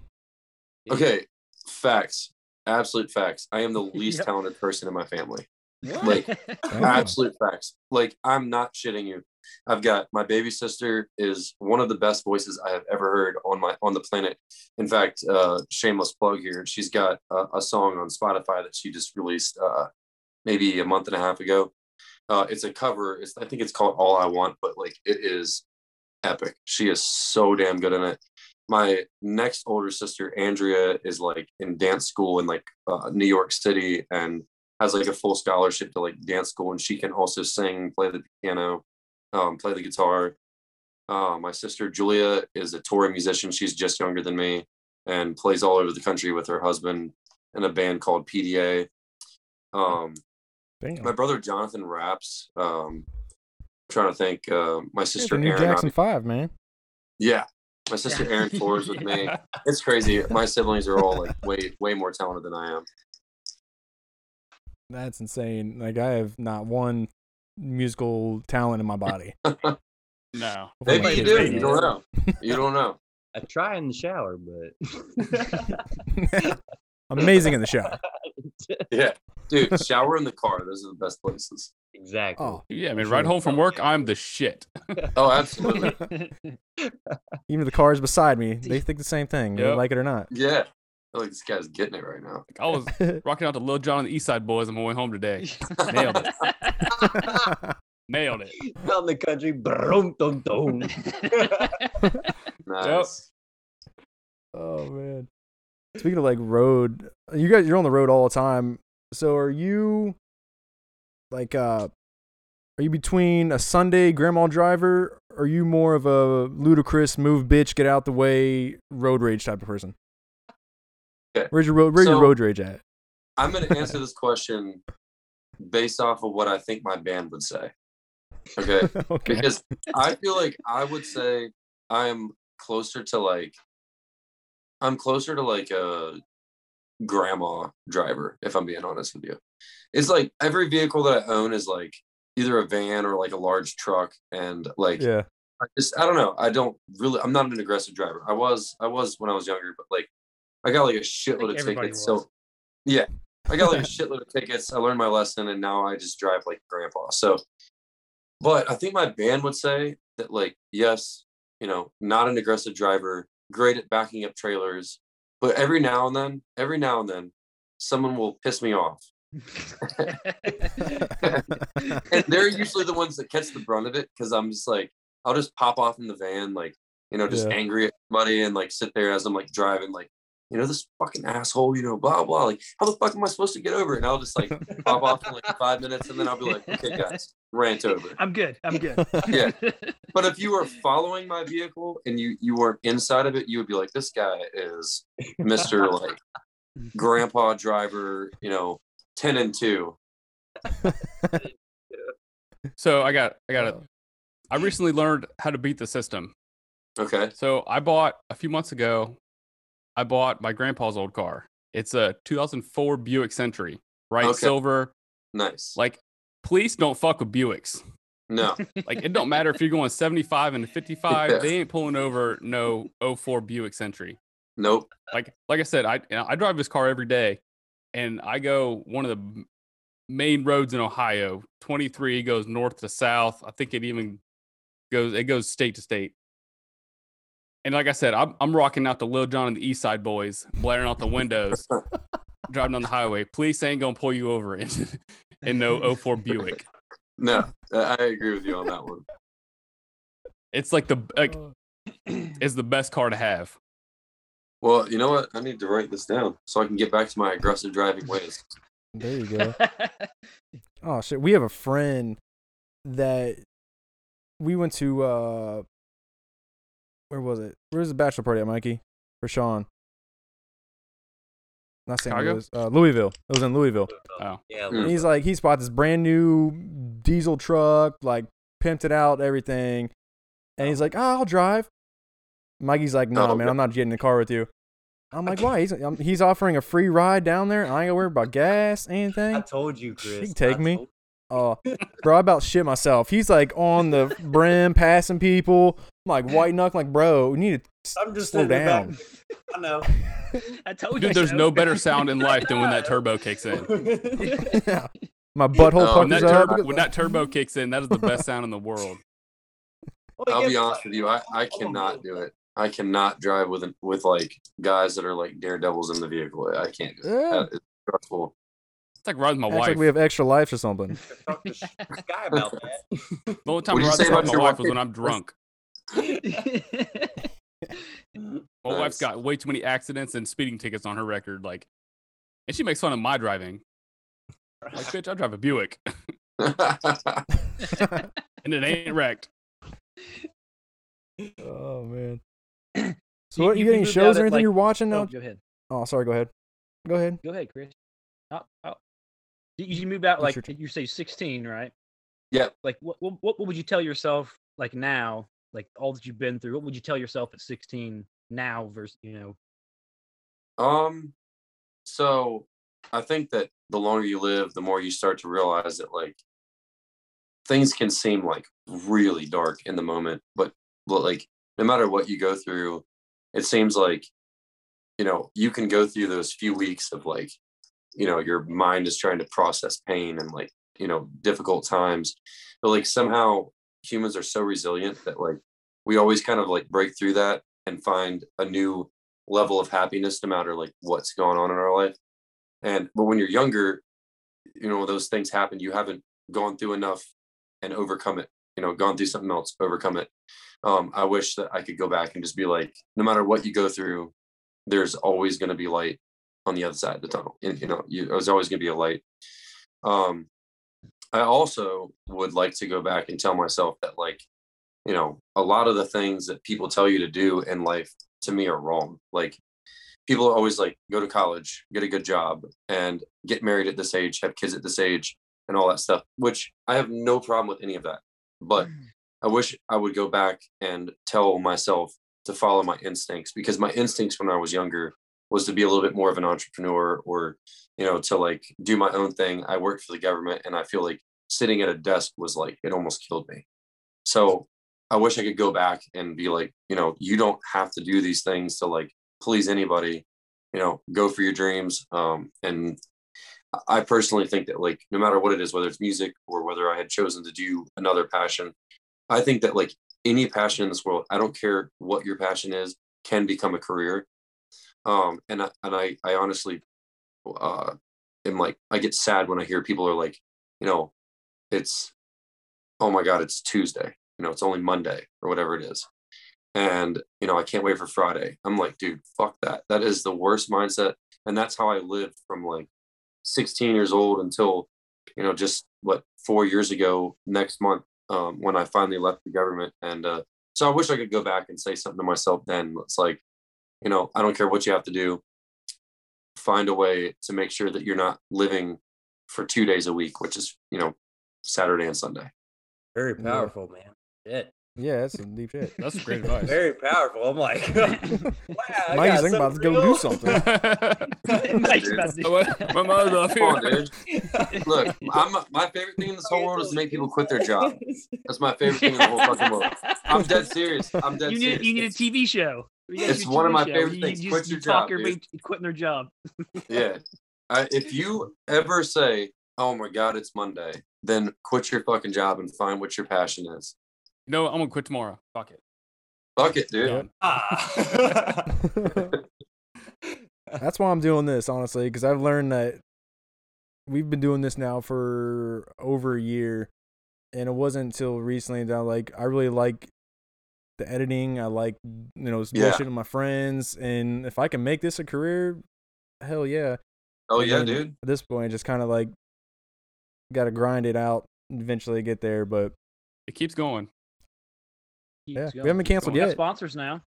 Okay, facts. Absolute facts. I am the least Yep. talented person in my family. What? Like Oh. absolute facts. Like I'm not shitting you. I've got my baby sister is one of the best voices I have ever heard on my on the planet. In fact, uh, shameless plug here. She's got a, a song on Spotify that she just released uh, maybe a month and a half ago. Uh, it's a cover. It's I think it's called All I Want, but like it is epic. She is so damn good in it. My next older sister Andrea is like in dance school in like uh, New York City and has like a full scholarship to like dance school, and she can also sing, play the piano, um, play the guitar. Uh, my sister Julia is a touring musician. She's just younger than me and plays all over the country with her husband in a band called PDA. Um. My brother Jonathan raps. Um, I'm trying to think. Uh, my sister Erin. Jackson Five, man. Yeah, my sister Erin tours with me. It's crazy. My siblings are all like way way more talented than I am. That's insane. Like I have not one musical talent in my body. No. Hopefully my Maybe you do. don't You don't know. You don't know. I try in the shower, but Amazing in the shower. Yeah, dude. Shower in the car. Those are the best places. exactly. Oh, Yeah, I mean, right home from work, I'm the shit. Oh, absolutely. even the cars beside me, they think the same thing, they Yep. like it or not. Yeah. I feel like this guy's getting it right now. Like, I was rocking out to Lil Jon and the East Side Boys on my way home today. Nailed it. Nailed it. Out in the country, brum, dum, dum. Nice. oh man. Speaking of like road, you guys you're on the road all the time. So are you like uh are you between a Sunday grandma driver? Or are you more of a ludicrous move bitch, get out the way, road rage type of person? Okay. Where's your road where's your road rage at? I'm going to answer this question based off of what I think my band would say. Okay. okay. Because I feel like I would say I'm closer to like, I'm closer to like a grandma driver, if I'm being honest with you. It's like every vehicle that I own is like either a van or like a large truck. And like, Yeah. I just I don't know. I don't really. I'm not an aggressive driver. I was I was when I was younger, but like I got like a shitload of tickets. was. So yeah, I got like a shitload of tickets. I learned my lesson, and now I just drive like grandpa. So, but I think my band would say that like yes, you know, not an aggressive driver, great at backing up trailers, but every now and then, every now and then, someone will piss me off. and they're usually the ones that catch the brunt of it because I'm just like, I'll just pop off in the van, like, you know, just Yeah. angry at somebody and like sit there as I'm like driving, like, you know, this fucking asshole, you know, blah, blah. Like, how the fuck am I supposed to get over it? And I'll just like pop off in like five minutes and then I'll be like, okay, guys, rant over. I'm good. I'm good. Yeah. But if you were following my vehicle and you you weren't inside of it, you would be like, this guy is Mr. like grandpa driver, you know, 10 and 2. So I got, I got it. I recently learned how to beat the system. Okay. So I bought a few months ago. I bought my grandpa's old car. It's a 2004 Buick Century, right? Okay. Silver. Nice. Like, police don't fuck with Buicks. no. Like, it don't matter if you're going 75 and 55. Yeah. They ain't pulling over no 04 Buick Century. Nope. Like, like I said, I you know, I drive this car every day, and I go one of the main roads in Ohio. 23 goes north to south. I think it even goes it goes state to state. And like I said, I'm I'm rocking out the Lil Jon and the East Side Boys, blaring out the windows, driving on the highway. Police ain't gonna pull you over in in no 04 Buick. No, I I agree with you on that one. It's like the like uh, it's the best car to have. Well, you know what? I need to write this down so I can get back to my aggressive driving ways. there you go. Oh shit, we have a friend that we went to uh where was it? Where was the bachelor party at, Mikey? For Sean. Not St. Chicago? Louis. Uh, Louisville. It was in Louisville. Oh, Yeah, Mm. And he's like, he bought this brand new diesel truck, like pimped it out, everything. And he's like, oh, I'll drive. Mikey's like, no, Oh, man, okay. I'm not getting in the car with you. I'm like, why? He's, um, he's offering a free ride down there. I ain't gonna worry about gas, anything. I told you, Chris. can take I me. told- Oh, bro, I about shit myself. He's like on the brim, passing people. I'm like white knuckling, like, bro, we need to I'm just slow down. back- I know. I told you. dude, there's so. no better sound in life than when that turbo kicks in. Yeah. My butthole um, When puckers that, up. turbo, when that turbo kicks in, that is the best sound in the world. Well, I'll be what? honest with you. I, I cannot do it. I cannot drive with with like guys that are like daredevils in the vehicle. I can't do it. Yeah. That is stressful. It's like riding my Acts wife. like we have extra life or something. Talk to Sky about that. the only time What I you say ride about my wife wife? was when I'm drunk. My wife's got way too many accidents and speeding tickets on her record. Like, and she makes fun of my driving. Like, bitch, I drive a Buick, and it ain't wrecked. oh man. You- So what? You, you got any shows or anything like- you're watching? Oh, no, No. go ahead. Oh, sorry. Go ahead. Go ahead. Go ahead, Chris. Oh, oh. You, you moved out like your t- you say 16, right? Yeah. Like what, what what would you tell yourself like now, like all that you've been through? What would you tell yourself at 16 now versus you know? Um, so I think that the longer you live, the more you start to realize that like things can seem like really dark in the moment, but but, like no matter what you go through, it seems like you know you can go through those few weeks of like you know your mind is trying to process pain and like you know difficult times, but like somehow humans are so resilient that like we always kind of like break through that and find a new level of happiness no matter like what's going on in our life. And but when you're younger you know those things happen. You haven't gone through enough and overcome it you know gone through something else overcome it. Um i wish that i could go back and just be like no matter what you go through there's always going to be light on the other side of the tunnel and you know you, there's always going to be a light. Um i also would like to go back and tell myself that like you know a lot of the things that people tell you to do in life to me are wrong. Like people are always like go to college get a good job and get married at this age have kids at this age and all that stuff which i have no problem with any of that. But mm. i wish i would go back and tell myself to follow my instincts because my instincts when i was younger was to be a little bit more of an entrepreneur or you know to like do my own thing. I worked for the government and i feel like sitting at a desk was like it almost killed me so I wish I could go back and be like, you know, you don't have to do these things to like please anybody. You know, go for your dreams. Um, and I personally think that like no matter what it is, whether it's music or whether I had chosen to do another passion, I think that like any passion in this world, I don't care what your passion is, can become a career. Um, and I, and I, I honestly, uh, am like I get sad when I hear people are like, you know, it's, oh my god, it's Tuesday you know, it's only Monday or whatever it is. And, you know, I can't wait for Friday. I'm like, dude, fuck that. That is the worst mindset. And that's how I lived from like 16 years old until, you know, just what four years ago next month um, when I finally left the government. And uh, so I wish I could go back and say something to myself then. It's like, you know, I don't care what you have to do. Find a way to make sure that you're not living for two days a week, which is, you know, Saturday and Sunday. Very Yeah. powerful, man. Shit. Yeah, that's some deep shit. That's great advice. Very powerful. I'm like, wow. I Mikey's got thinking about to go do something. Mike's about to- my, my mother's off Come on, here. dude. Look, I'm my favorite thing in this whole world is to make people quit their job. That's my favorite thing in the whole fucking world. I'm dead serious. I'm dead you serious. need you need a TV show. It's do one of my show. favorite You- things. You, Quit just- your talk job, everybody quitting their job. yeah. I, if you ever say, "Oh my God, it's Monday," then quit your fucking job and find what your passion is. You know, what? I'm gonna quit tomorrow. Fuck it. Fuck it, dude. Done. Ah. That's why I'm doing this, honestly, because I've learned that we've been doing this now for over a year, and it wasn't until recently that like I really like the editing. I like you know Yeah. bullshitting with my friends, and if I can make this a career, hell yeah. Oh yeah, dude. At this point, just kind of like got to grind it out, and eventually get there. But It keeps going. Keeps yeah, we haven't canceled We got yet. sponsors now.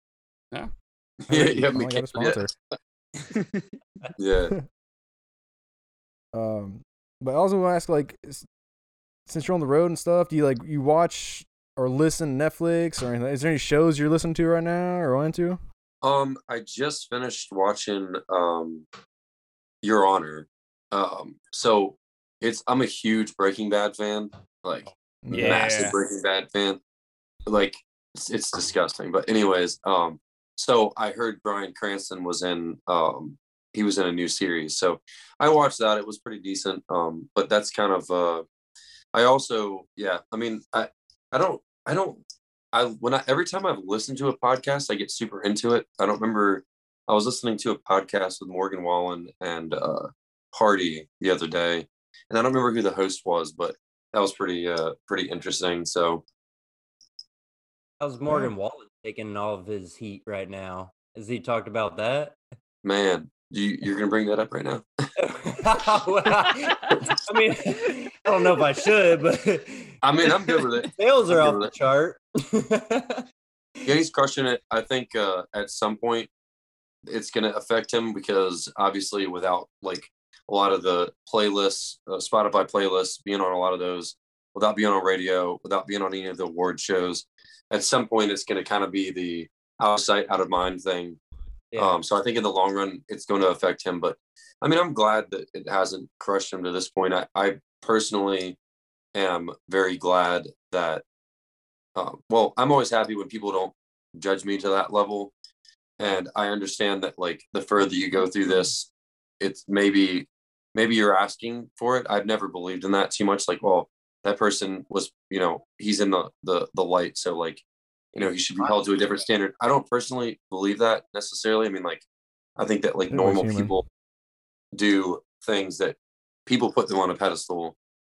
Yeah, I you haven't got a canceled yet. sponsor. Yeah. Um, but I also want to ask, like, since you're on the road and stuff, do you like you watch or listen to Netflix or anything? Is there any shows you're listening to right now or into? Um, I just finished watching um Your Honor. Um, so it's I'm a huge Breaking Bad fan, like Yeah. massive Breaking Bad fan. Like it's, it's disgusting. But anyways, um, so I heard Bryan Cranston was in um he was in a new series. So I watched that. It was pretty decent. Um, but that's kind of uh I also yeah, I mean I I don't I don't I when I every time I've listened to a podcast, I get super into it. I don't remember I was listening to a podcast with Morgan Wallen and uh Hardy the other day, and I don't remember who the host was, but that was pretty uh pretty interesting. So How's Morgan Wallen taking all of his heat right now? Has he talked about that? man, you you're gonna bring that up right now? Well, I mean, I don't know if I should, but I mean, I'm good with it. Sales are off good the chart. Yeah, he's crushing it. I think uh, at some point it's going to affect him because obviously without like a lot of the playlists, uh, Spotify playlists, being on a lot of those without being on radio, without being on any of the award shows. At some point, it's going to kind of be the out of sight, out of mind thing. Yeah. Um, so I think in the long run, it's going to affect him. But I mean, I'm glad that it hasn't crushed him to this point. I, I personally am very glad that, um, well, I'm always happy when people don't judge me to that level. And I understand that, like, the further you go through this, it's maybe, maybe you're asking for it. I've never believed in that too much. Like, well, that person was, you know, he's in the the the light, so like, you know, he should be held to a different standard. I don't personally believe that necessarily. I mean, like, I think that like normal people do things that people put them on a pedestal.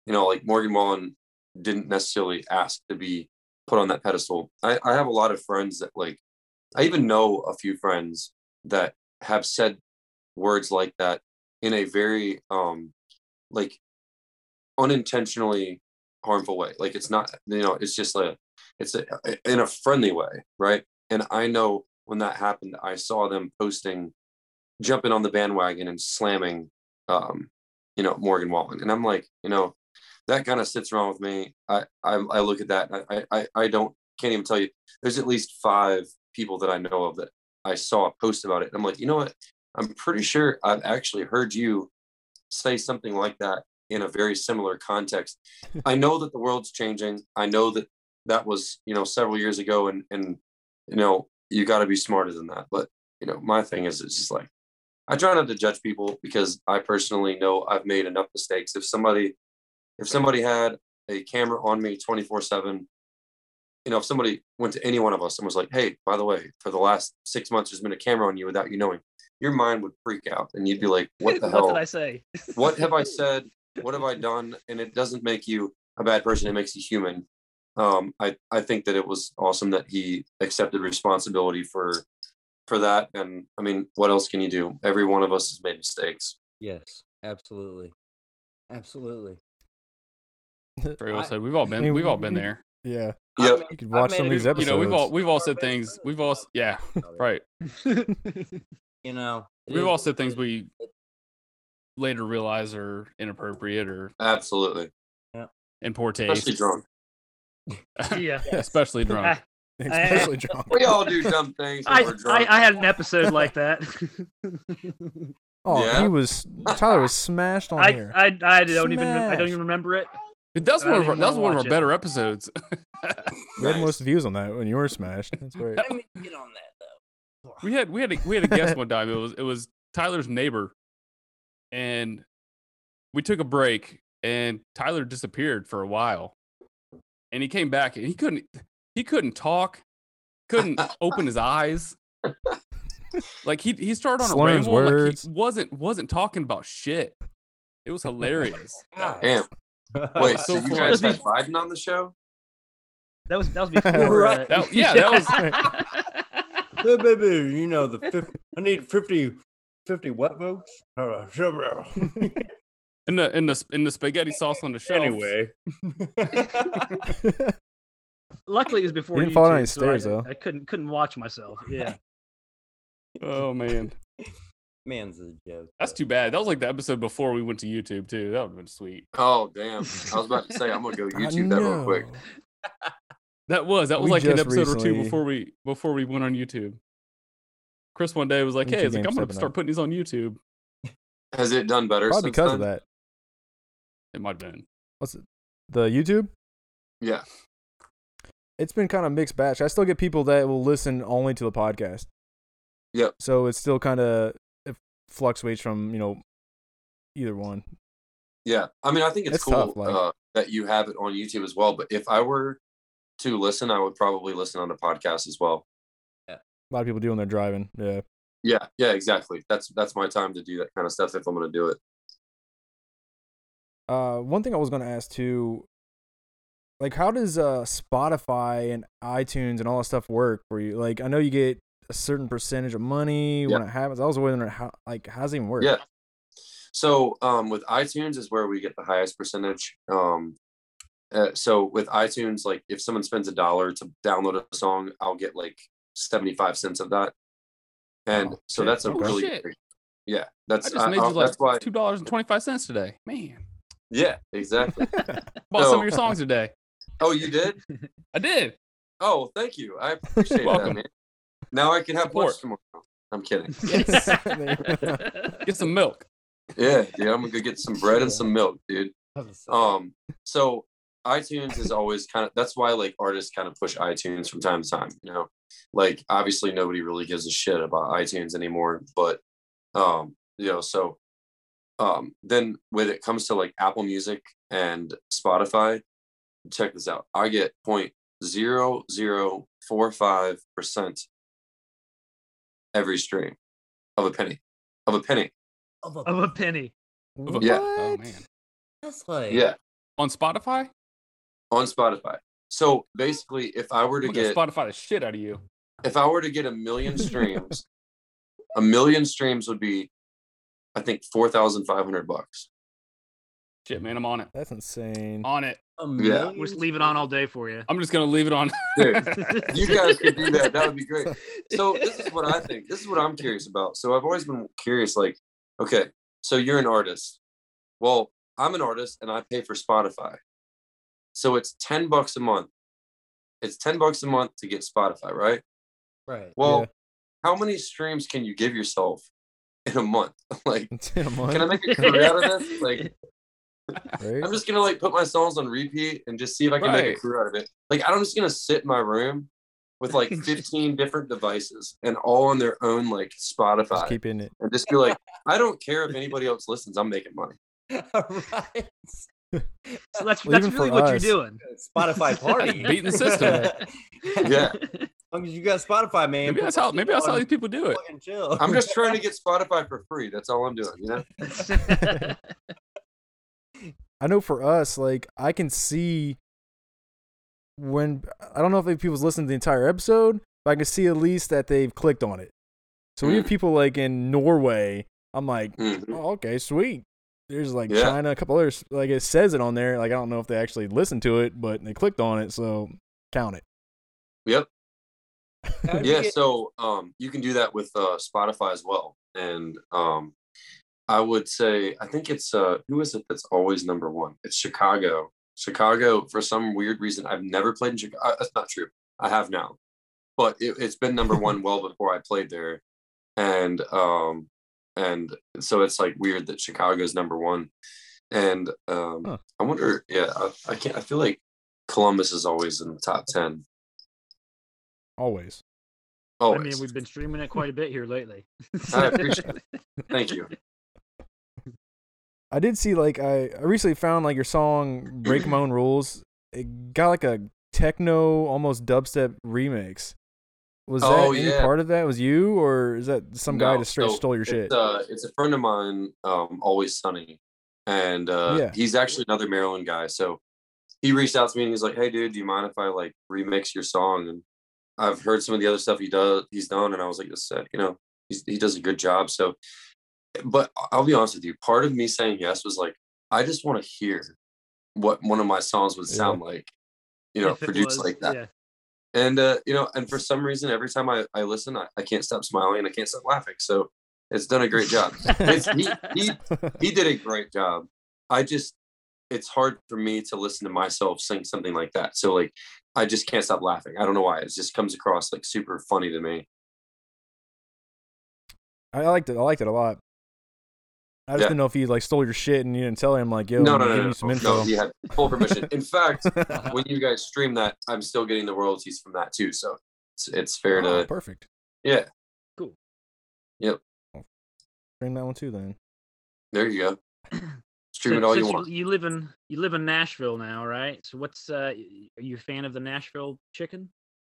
You know, like Morgan Wallen didn't necessarily ask to be put on that pedestal. I, I have a lot of friends that like I even know a few friends that have said words like that in a very um like unintentionally harmful way. Like it's not, you know, it's just a it's a, in a friendly way, right? And I know when that happened, I saw them posting, jumping on the bandwagon and slamming, um, you know, Morgan Wallen, and I'm like, you know, that kind of sits wrong with me. I I, I look at that, I, I I don't can't even tell you. There's at least five people that I know of that I saw a post about it. and I'm like, you know what? I'm pretty sure I've actually heard you say something like that in a very similar context. I know that the world's changing. I know that that was, you know, several years ago and and you know, you got to be smarter than that. But, you know, my thing is it's just like I try not to judge people because I personally know I've made enough mistakes. If somebody if somebody had a camera on me 24/7, you know, if somebody went to any one of us and was like, "Hey, by the way, for the last 6 months there's been a camera on you without you knowing." Your mind would freak out and you'd be like, "What the what hell?" did I say? what have I said? What have I done? And it doesn't make you a bad person. It makes you human. Um, I, I think that it was awesome that he accepted responsibility for for that. And I mean, what else can you do? Every one of us has made mistakes. Yes, absolutely, absolutely. Very well said. We've all been mean, we've all been there. Yeah. I Yep. made- You could I watch some of these episodes. You know, we've all we've all said things. We've all yeah, right. You know, We've is all said things we later realize are inappropriate or Absolutely. Yeah. in poor taste. Especially taste. drunk. yeah. Especially drunk. Especially drunk. We all do dumb things when I, we're I drunk. I had an episode like that. Oh, Yeah. he was Tyler was smashed on I, here. I I don't even I don't even remember it. That's one of our, even that was one of our watch it. better episodes. we had Nice. most views on that when you were smashed. That's great. Let me get on that though. we had we had a, we had a guest one time. It was it was Tyler's neighbor, and we took a break, and Tyler disappeared for a while, and he came back, and he couldn't he couldn't talk, couldn't open his eyes. Like he he started on Slurring a his ramble, like words. he wasn't wasn't talking about shit. It was hilarious. Damn. Wait, so, so you guys had Biden on the show? That was that was before. Right. Uh, That- yeah, that was- Hey, baby, you know the 50, I need 50, 50 what votes? Uh, In the in the in the spaghetti sauce on the shelf. anyway. Luckily, it was before You didn't fall down YouTube, any so stairs, I, though. I couldn't couldn't watch myself. Yeah. Oh man, Man's a joke. that's too bad. That was like the episode before we went to YouTube too. That would have been sweet. Oh damn. I was about to say I'm gonna go YouTube that real quick. That was that was We like an just episode or two before we before we went on YouTube. Chris one day was like, "Hey, like I'm gonna start up. putting these on YouTube." Has it done better? Probably since because of that. It might have been. What's it? The YouTube? Yeah. It's been kind of mixed batch. I still get people that will listen only to the podcast. Yep. So it's still kind of it fluctuates from you know either one. Yeah, I mean, I think it's, It's cool tough, like- uh, that you have it on YouTube as well. But if I were to listen, I would probably listen on the podcast as well. Yeah, A lot of people do when they're driving. Yeah. Yeah, yeah, exactly. That's that's my time to do that kind of stuff if I'm going to do it. Uh, one thing I was gonna ask too, like, how does uh Spotify and iTunes and all that stuff work for you? Like, I know you get a certain percentage of money when it happens. I was wondering how, like, how does it even work? Yeah. So um, with iTunes is where we get the highest percentage. Um, uh, so with iTunes, like if someone spends a dollar to download a song, I'll get like 75 cents of that. And Oh, so shit. that's a Okay. really Shit. great, Yeah, I that's just I- made I- you like that's why. two dollars and twenty five cents today. Man, Yeah, exactly. bought some of your songs today. oh, you did? I did. Oh, thank you. I appreciate that, man. Now I can have Support. lunch tomorrow. I'm kidding. Get some milk. Yeah, yeah. I'm gonna go get some bread and some milk, dude. Um, so iTunes is always kind of that's why like artists kind of push iTunes from time to time, you know. Like obviously nobody really gives a shit about iTunes anymore, but um, you know, so um then when it comes to like Apple Music and Spotify, check this out. I get point zero zero four five percent every stream of a penny. Of a penny. Of a, Of a penny. What? Yeah. Oh man. that's like Yeah. On Spotify, On Spotify. So basically if I were to gonna get Spotify the shit out of you. if I were to get a million streams, a million streams would be, I think, four thousand five hundred bucks. Shit, man, I'm on it. That's insane. On it. a Yeah. We'll just leave it on all day for you. I'm just gonna leave it on. Dude, you guys could do that. That would be great. So this is what I think. This is what I'm curious about. So I've always been curious, like, okay, so you're an artist. Well, I'm an artist and I pay for Spotify. So it's 10 bucks a month. It's 10 bucks a month to get Spotify, right? right. Well, Yeah. how many streams can you give yourself in a month? like, In a month, can I make a career out of this? Like, right? I'm just gonna like put my songs on repeat and just see if I can make a career out of it. Like I'm just gonna sit in my room with like 15 different devices and all on their own like Spotify keep in it. and just be like, I don't care if anybody else listens. I'm making money. right. So that's Well, that's really what us- you're doing. Spotify party. Beating the system. Yeah. As long as you got Spotify, man. Maybe that's how. Maybe shit that's how these people do it. Chill. I'm just trying to get Spotify for free. That's all I'm doing. You know? I know for us, like I can see when I don't know if people's listened to the entire episode, but I can see at least that they've clicked on it. So we have Mm. people like in Norway. I'm like, Mhm. oh, okay, sweet. There's like Yeah. China, a couple others. Like it says it on there. Like I don't know if they actually listened to it, but they clicked on it, so count it. Yep. Yeah. So um, you can do that with uh, Spotify as well. And um, I would say I think it's uh, who is it that's always number one? It's Chicago. Chicago for some weird reason I've never played in Chicago. That's not true. I have now, but it, it's been number one well before I played there, and um, and so it's like weird that Chicago's number one. And um, Huh. I wonder. Yeah, I, I can't. I feel like Columbus is always in the top ten. Always. I mean, we've been streaming it quite a bit here lately. I appreciate it. Thank you. I did see like I, I recently found like your song "Break My Own Rules." It got like a techno, almost dubstep remix. Was Oh, that yeah. part of that? Was you or is that some guy No, just straight so stole your shit? It's, uh, it's a friend of mine, um, always sunny, and uh, Yeah. he's actually another Maryland guy. So he reached out to me and he's like, "Hey, dude, do you mind if I like remix your song?" And I've heard some of the other stuff he does, he's done, and I was like, "This, uh, you know, he's, he does a good job." So, but I'll be honest with you, part of me saying yes was like, I just want to hear what one of my songs would Yeah. sound like, you know, If produced was, like that. yeah. and uh, you know, and for some reason, every time I, I listen, I, I can't stop smiling and I can't stop laughing. So it's done a great job. It's, he, he he did a great job. I just it's hard for me to listen to myself sing something like that. So like I just can't stop laughing. I don't know why. It just comes across like super funny to me. I liked it. I liked it a lot. I just Yeah. didn't know if he like stole your shit and you didn't tell him like, yo, no, I'm no, no, no, some no, info. no. He had full permission. In fact, when you guys stream that, I'm still getting the royalties from that too. So it's, it's fair Oh, to perfect. yeah. Cool. Yep. Bring that one too then. There you go. Stream So- it all you want. You live in you live in Nashville now, right? So what's uh are you a fan of the Nashville chicken?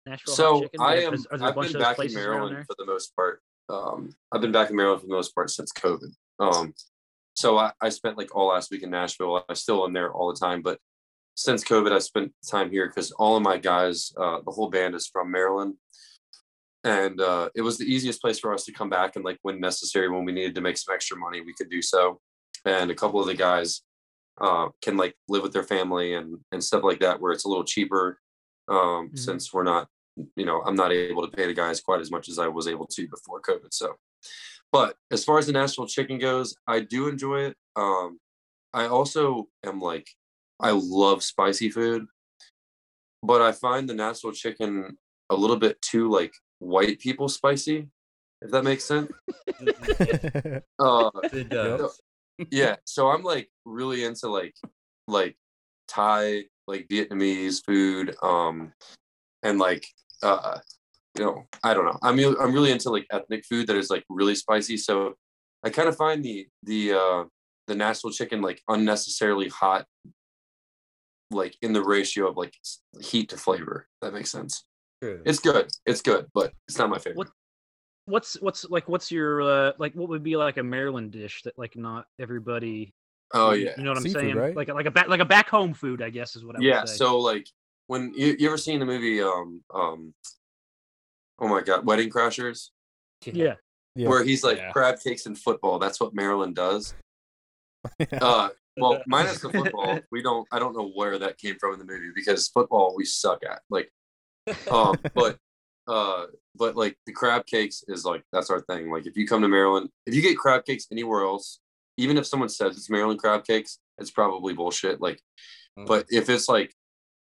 Nashville hot So chicken? I Is- am. is- are there a I've bunch been of back in Maryland for the most part. Um, I've been back in Maryland for the most part since COVID. Um, so I, I spent like all last week in Nashville. I still am there all the time, but since COVID, I spent time here because all of my guys, uh, the whole band is from Maryland, and uh, it was the easiest place for us to come back and like when necessary, when we needed to make some extra money, we could do so. And a couple of the guys uh, can like live with their family and and stuff like that, where it's a little cheaper um, Mhm. since we're not you know, I'm not able to pay the guys quite as much as I was able to before COVID. So, but as far as the Nashville chicken goes, I do enjoy it. Um, I also am like, I love spicy food, but I find the Nashville chicken a little bit too like white people spicy, if that makes sense. Uh, It does. yeah so i'm like really into like like thai like vietnamese food um and like uh you know i don't know. I'm i'm really into like ethnic food that is like really spicy. So i kind of find the the uh the nashville chicken like unnecessarily hot like in the ratio of like heat to flavor that makes sense. True. it's good. It's good but it's not my favorite. What- What's what's like what's your uh, like what would be like a Maryland dish that like not everybody oh yeah. you know what I'm Seafood, saying? right? like like a back like a back home food I guess is what I yeah would say. so like when you, you ever seen the movie um um oh my god wedding crashers? Yeah. Yeah. where he's like Yeah. crab cakes and football that's what maryland does. Uh well minus the football we don't i don't know where that came from in the movie because football we suck at like um but uh but like the crab cakes is like that's our thing like if you come to maryland if you get crab cakes anywhere else even if someone says it's maryland crab cakes it's probably bullshit like but if it's like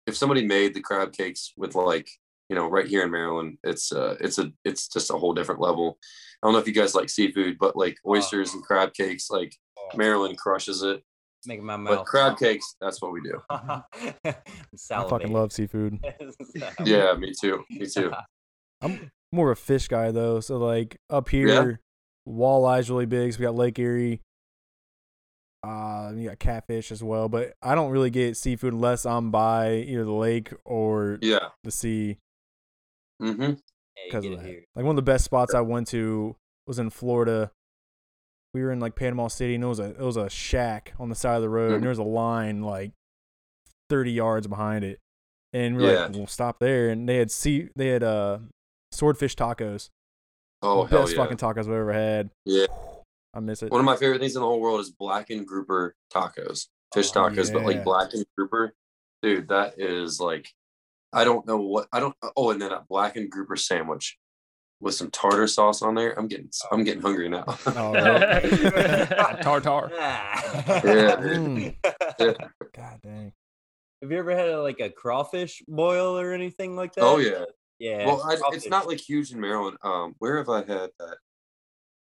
if somebody made the crab cakes with like you know right here in maryland it's uh it's a it's just a whole different level i don't know if you guys like seafood but like oysters and crab cakes like maryland crushes it making my mouth. but crab cakes that's what we do I'm I salivating. fucking love seafood. yeah me too me too I'm more of a fish guy though. So like up here, walleye's really big. So we got Lake Erie. Uh, you got catfish as well, but I don't really get seafood unless I'm by either the lake or yeah the sea mm-hmm Yeah, because get of that. Like one of the best spots I went to was in Florida. We were in like Panama City, and it was a it was a shack on the side of the road, Mhm. and there was a line like thirty yards behind it, and we are Yeah. like, we'll stop there, and they had sea they had uh swordfish tacos. oh the hell best yeah fucking tacos I've ever had. yeah I miss it. one of my favorite things in the whole world is blackened grouper tacos fish Oh, tacos but like yeah. blackened grouper dude that is like i don't know what i don't oh and then a blackened grouper sandwich with some tartar sauce on there i'm getting i'm getting hungry now Oh, yeah. Tartar. Yeah, Mm. Yeah. God dang. Have you ever had a, like a crawfish boil or anything like that? oh yeah Yeah. well I, it's not like huge in maryland um where have i had that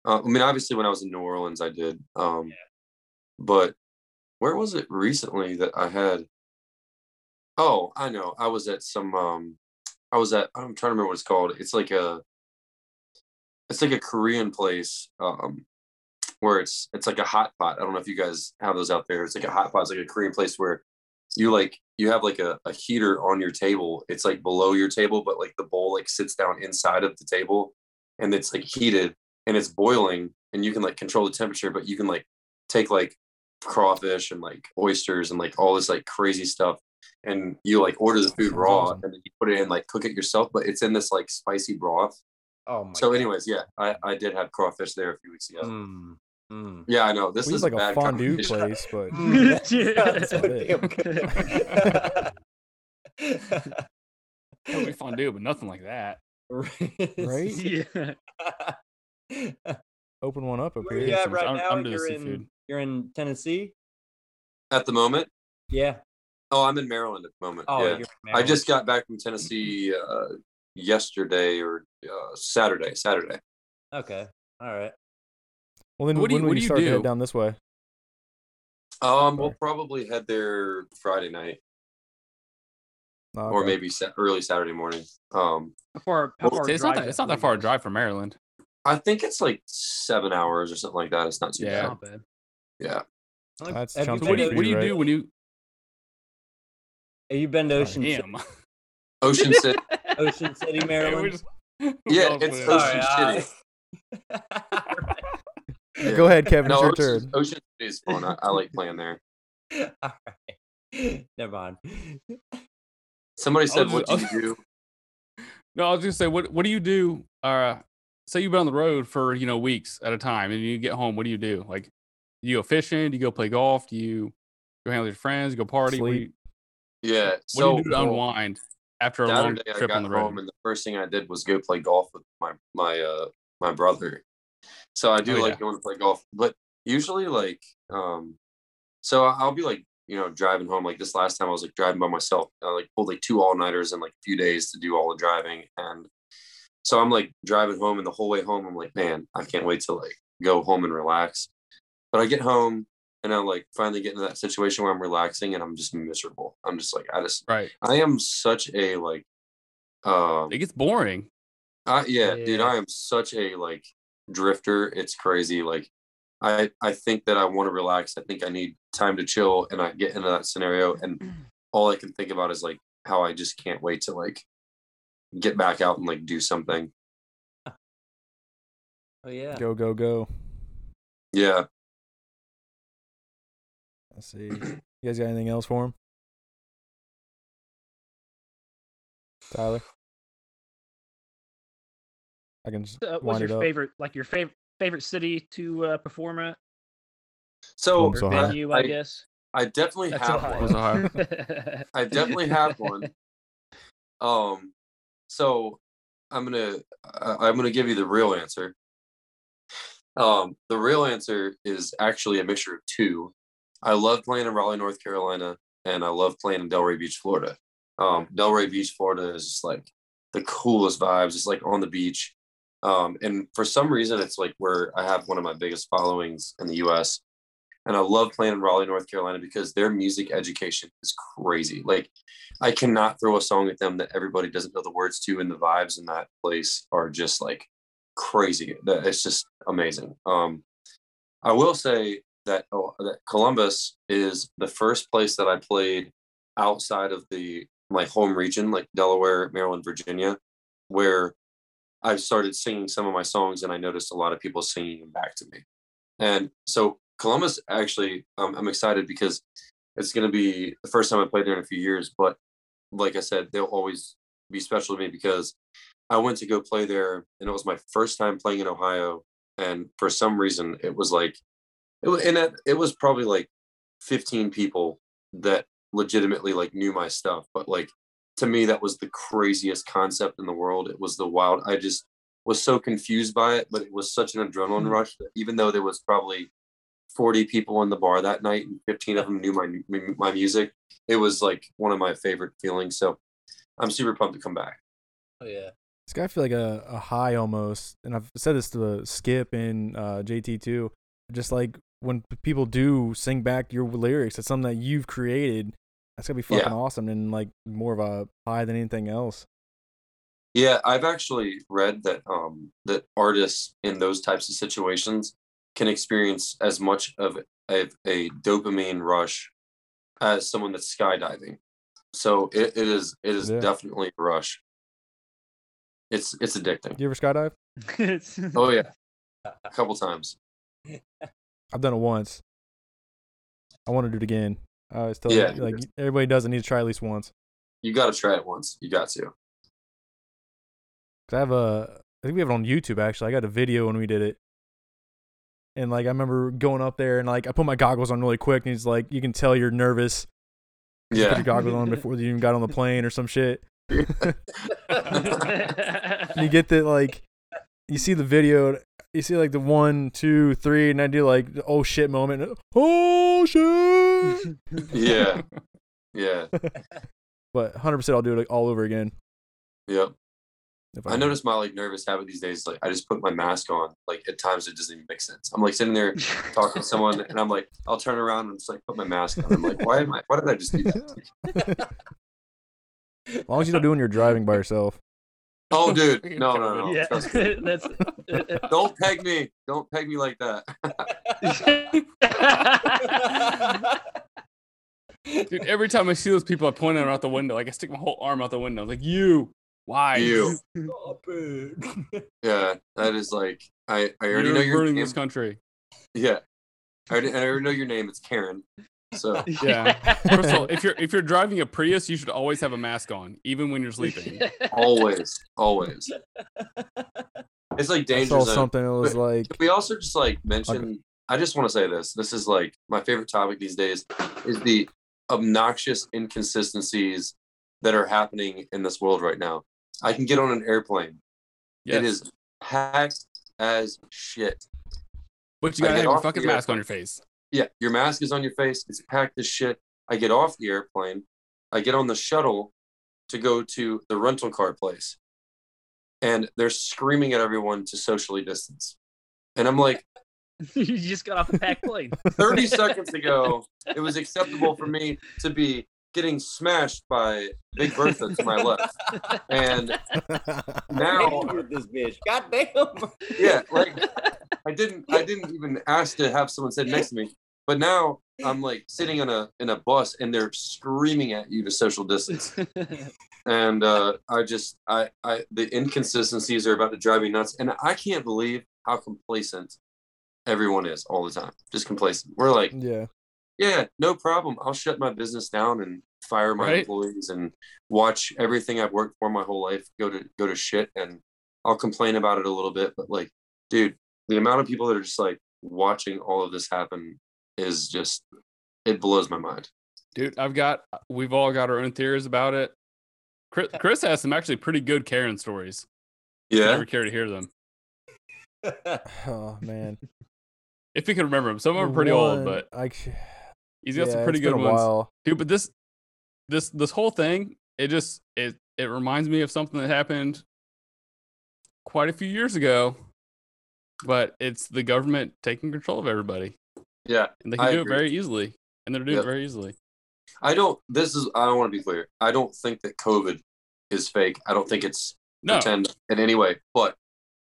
uh, i mean obviously when i was in new orleans i did um but where was it recently that i had oh i know i was at some um i was at i'm trying to remember what it's called it's like a it's like a korean place um where it's it's like a hot pot i don't know if you guys have those out there it's like a hot pot it's like a korean place where you like you have like a, a heater on your table it's like below your table but like the bowl like sits down inside of the table and it's like heated and it's boiling and you can like control the temperature but you can like take like crawfish and like oysters and like all this like crazy stuff and you like order the food raw awesome. and then you put it in like cook it yourself but it's in this like spicy broth Oh my. so God. anyways yeah i i did have crawfish there a few weeks ago Mm, mm. yeah i know this we is like a bad fondue place, but That's about what That would be fondue, but nothing like that. Right? yeah. Open one up up Where you here. at right I'm- now? I'm into you're in seafood. you're in Tennessee. at the moment Yeah. oh i'm in maryland at the moment Oh, yeah you're I just got back from Tennessee uh, yesterday or uh, Saturday. Saturday. Okay. All right. Well, then What do when you- will what you do you start to head do? down this way? Um, we'll probably head there Friday night Oh, or maybe sa- early Saturday morning. Um, How far? How Well, far it's not drive that, is it's not that far a drive from Maryland. I think it's like seven hours or something like that. It's not too Yeah. bad. Not bad. Yeah. Like, That's have you chunky So what do you what do you right? do when you Have you been to Ocean City, damn? Ocean City. Ocean City, Hey, Maryland? just- Yeah, it's all Ocean put it- City. Go ahead, Kevin. No, it's your Ocean, turn. Ocean City is fun. I, I like playing there. All right. Never mind. Somebody said, just- "What do you do?" No, I was gonna say, what what do you do? Uh, say you've been on the road for you know weeks at a time, and you get home. What do you do? Like, do you go fishing? Do you go play golf? Do you go hang out with your friends? Go party? What Sleep. you, Yeah. what So do you do to unwind after a long Saturday I trip got on the home road. and the first thing I did was go play golf with my my uh my brother. So I do Oh, like yeah. going to play golf, but usually like um, so I'll be like you know driving home like this last time I was like driving by myself. I like pulled like two all nighters in like a few days to do all the driving, and so I'm like driving home and the whole way home I'm like man I can't wait to like go home and relax. But I get home and I'm like finally get into that situation where I'm relaxing and I'm just miserable. I'm just like I just Right. I am such a like um It gets boring. I yeah, dude, I am such a like drifter. It's crazy. Like I I think that I want to relax. I think I need time to chill and I get into that scenario and all I can think about is like how I just can't wait to like get back out and like do something. Oh yeah. Go go go. Yeah. Let's see. You guys got anything else for him? Tyler? I can just Uh, what's wind it your up. favorite, like your favorite favorite city to uh, perform at So Columbus, or venue? I, I, guess. I definitely That's have Ohio. one. I definitely have one. Um, so I'm gonna I- I'm gonna give you the real answer. Um, the real answer is actually a mixture of two. I love playing in Raleigh, North Carolina, and I love playing in Delray Beach, Florida. Um, Delray Beach, Florida is just like the coolest vibes. It's like on the beach. Um, and for some reason, it's like where I have one of my biggest followings in the US. And I love playing in Raleigh, North Carolina because their music education is crazy. Like, I cannot throw a song at them that everybody doesn't know the words to, and the vibes in that place are just like crazy. It's just amazing. Um, I will say that, oh, that Columbus is the first place that I played outside of the my home region, like Delaware, Maryland, Virginia, where I started singing some of my songs, and I noticed a lot of people singing them back to me. And so Columbus, actually, um, I'm excited because it's going to be the first time I played there in a few years. But like I said, they'll always be special to me because I went to go play there, and it was my first time playing in Ohio. And for some reason, it was like, it was, and it, it was probably like 15 people that legitimately like knew my stuff. But like to me, that was the craziest concept in the world. It was the wild. I just was so confused by it, but it was such an adrenaline rush that even though there was probably 40 people in the bar that night and 15 of them knew my my music, it was like one of my favorite feelings. So I'm super pumped to come back. Oh yeah. It's got to feel like a, a high almost, and I've said this to Skip and uh, JT too. Just like when people do sing back your lyrics, it's something that you've created. That's gonna be fucking Yeah. awesome and like more of a high than anything else. Yeah, I've actually read that um, that artists in those types of situations can experience as much of a, a dopamine rush as someone that's skydiving. So it, it is it is Yeah. definitely a rush. It's it's addicting. You ever skydive? Oh yeah, a couple times. I've done it once. I want to do it again. I always tell Yeah, you, like everybody does it need to try at least once. You got to try it once. You got to. Cause I have a, I think we have it on YouTube actually. I got a video when we did it, and like I remember going up there and like I put my goggles on really quick, and he's like, you can tell you're nervous. You put your goggles on before you even got on the plane or some shit. You get the like, you see the video, you see like the one, two, three, and I do like the oh shit moment. Oh shit! yeah. Yeah. but 100, percent I'll do it like, all over again. Yep. If I can. noticed my like nervous habit these days. Like I just put my mask on. Like at times it doesn't even make sense. I'm like sitting there talking to someone, and I'm like, I'll turn around and just like put my mask on. I'm like, why am I? Why did I just do that? As long as you're not You're driving by yourself. Oh, dude, no, no, no. yeah, Trust me. that's. Don't peg me. Don't peg me like that. Dude, every time I see those people, I point them out the window. Like I stick my whole arm out the window. Like you, why? You. Stop it. Yeah, that is like I. I already know You're know your ruining name. this country. Yeah, I already, I already know your name. It's Karen. So Yeah. First of all, if you're if you're driving a Prius, you should always have a mask on, even when you're sleeping. always, always. It's like I danger saw zone. something that was like, Can we also just like mention I just want to say this. This is like my favorite topic these days is the obnoxious inconsistencies that are happening in this world right now. I can get on an airplane. Yes. It is packed as shit. But you gotta have your fucking mask on your face. Yeah, your mask is on your face. It's packed as shit. I get off the airplane. I get on the shuttle to go to the rental car place. And they're screaming at everyone to socially distance. And I'm like, you just got off a packed plane. 30 seconds ago, it was acceptable for me to be getting smashed by Big Bertha to my left. And now, with this bitch. God damn. yeah, like I didn't I didn't even ask to have someone sit next to me. But now I'm like sitting in a in a bus and they're screaming at you to social distance. And uh I just I I the inconsistencies are about to drive me nuts. And I can't believe how complacent everyone is all the time. Just complacent. We're like, yeah. Yeah, no problem. I'll shut my business down and fire my Right. employees and watch everything I've worked for my whole life go to go to shit and I'll complain about it a little bit, but like, dude, the amount of people that are just like watching all of this happen is just it blows my mind. Dude, I've got we've all got our own theories about it. Chris, Chris has some actually pretty good Karen stories. If you Yeah. ever care to hear them. Oh man. If you can remember them. Some of them are pretty old, but I, c- he's got some pretty it's good been a ones. while. Dude, but this this this whole thing, it just it it reminds me of something that happened quite a few years ago. But it's the government taking control of everybody. Yeah. And they can I do agree. it very easily. And they're doing Yep. it very easily. I don't this is I don't want to be clear. I don't think that COVID is fake. I don't think it's No. pretend in any way, but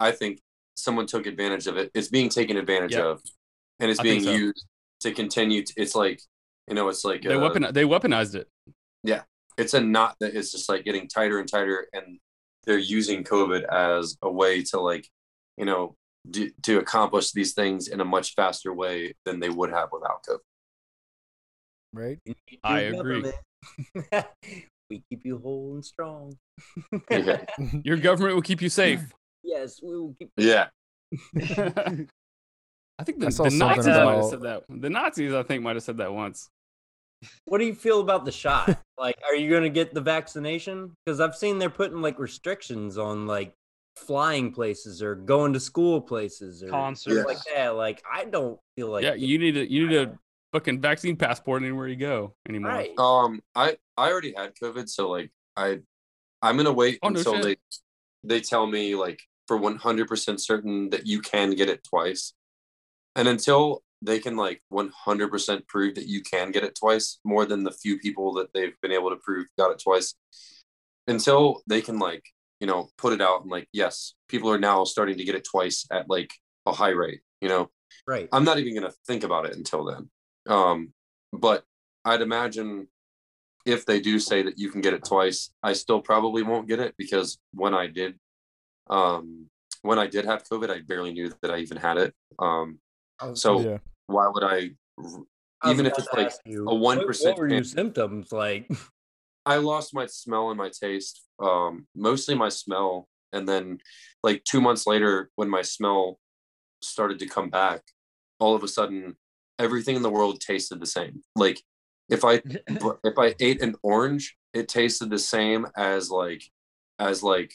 I think someone took advantage of it. It's being taken advantage Yeah. of and it's I being so. used to continue to, it's like you know, it's like They uh, weapon they weaponized it. Yeah, it's a knot that is just like getting tighter and tighter and they're using covid as a way to like you know do, to accomplish these things in a much faster way than they would have without covid Right? I agree. we keep you whole and strong. Yeah. Your government will keep you safe. yes, we will keep. yeah I think the, saw the something Nazis might have said that. The Nazis, I think, might have said that once. What do you feel about the shot? like, are you going to get the vaccination? Because I've seen they're putting like restrictions on like flying places or going to school places or Concerts. like that. Like, I don't feel like yeah, you need a you need a fucking vaccine passport anywhere you go anymore. right. um i i already had covid so like i i'm gonna wait Oh, until shit. they they tell me like for 100% certain that you can get it twice and until they can like 100% prove that you can get it twice more than the few people that they've been able to prove got it twice until they can like you know put it out and like yes people are now starting to get it twice at like a high rate you know? Right. i'm not even going to think about it until then. Um but i'd imagine if they do say that you can get it twice i still probably won't get it because when i did um when i did have covid i barely knew that i even had it. Um so yeah. why would I, was even if it's like you, a 1% What were your symptoms like? I lost my smell and my taste, um, mostly my smell. And then, like two months later, when my smell started to come back, all of a sudden, everything in the world tasted the same. Like if I if I ate an orange, it tasted the same as like as like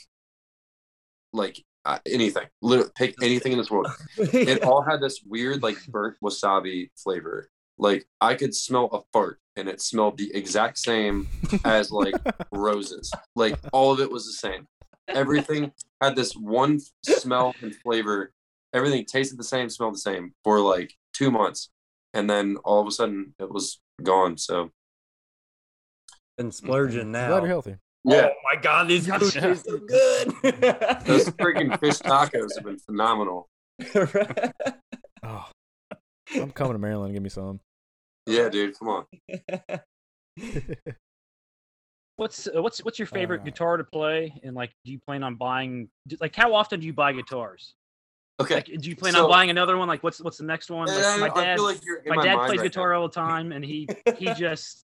like uh, anything. Literally, pick anything in this world. It all had this weird like burnt wasabi flavor. Like I could smell a fart and it smelled the exact same as like roses. Like all of it was the same. Everything had this one smell and flavor. Everything tasted the same, smelled the same for like two months. And then all of a sudden it was gone. So Been splurging now. Glad you're healthy. Yeah, Oh my god, these Yeah. food tastes so good. those freaking fish tacos have been phenomenal. Oh, I'm coming to Maryland. Give me some. Yeah, dude, come on. What's uh, what's what's your favorite Uh, guitar to play? And like, do you plan on buying? do- Like, how often do you buy guitars? Okay. Like, do you plan so- on buying another one? Like, what's what's the next one? Like, my I dad, feel like you're in my, my dad mind plays right guitar now. all the time, and he he just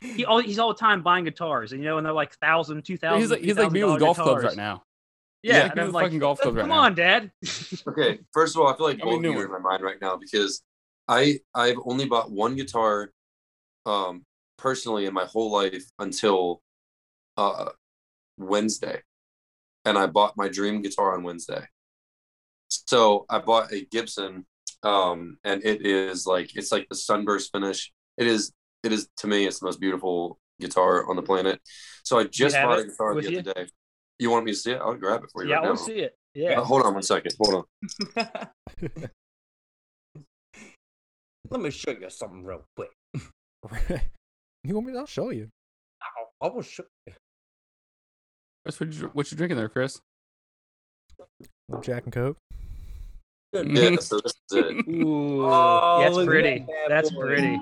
he all he's all the time buying guitars, and you know, and they're like thousand, two thousand. He's like he's like me with golf clubs right now. Yeah, He's and like I'm like, fucking golf clubs right come now. on, Dad. Okay, first of all, I feel like I mean, both of new you are in my mind right now because I I've only bought one guitar, um, personally in my whole life until, uh, Wednesday, and I bought my dream guitar on Wednesday. So I bought a Gibson, um, and it is like it's like the sunburst finish. It is it is to me it's the most beautiful guitar on the planet. So I just have bought a guitar with the you? other day. You want me to see it? I'll grab it for you Yeah, I right want now. to see it. Yeah. Uh, hold on one second. Hold on. Let me show you something real quick. you want me? I'll show you. I will show you. Chris, what you, what you drinking there, Chris? Jack and Coke. Yeah, so this is it. Ooh, Oh, that's pretty. that That's boy. pretty.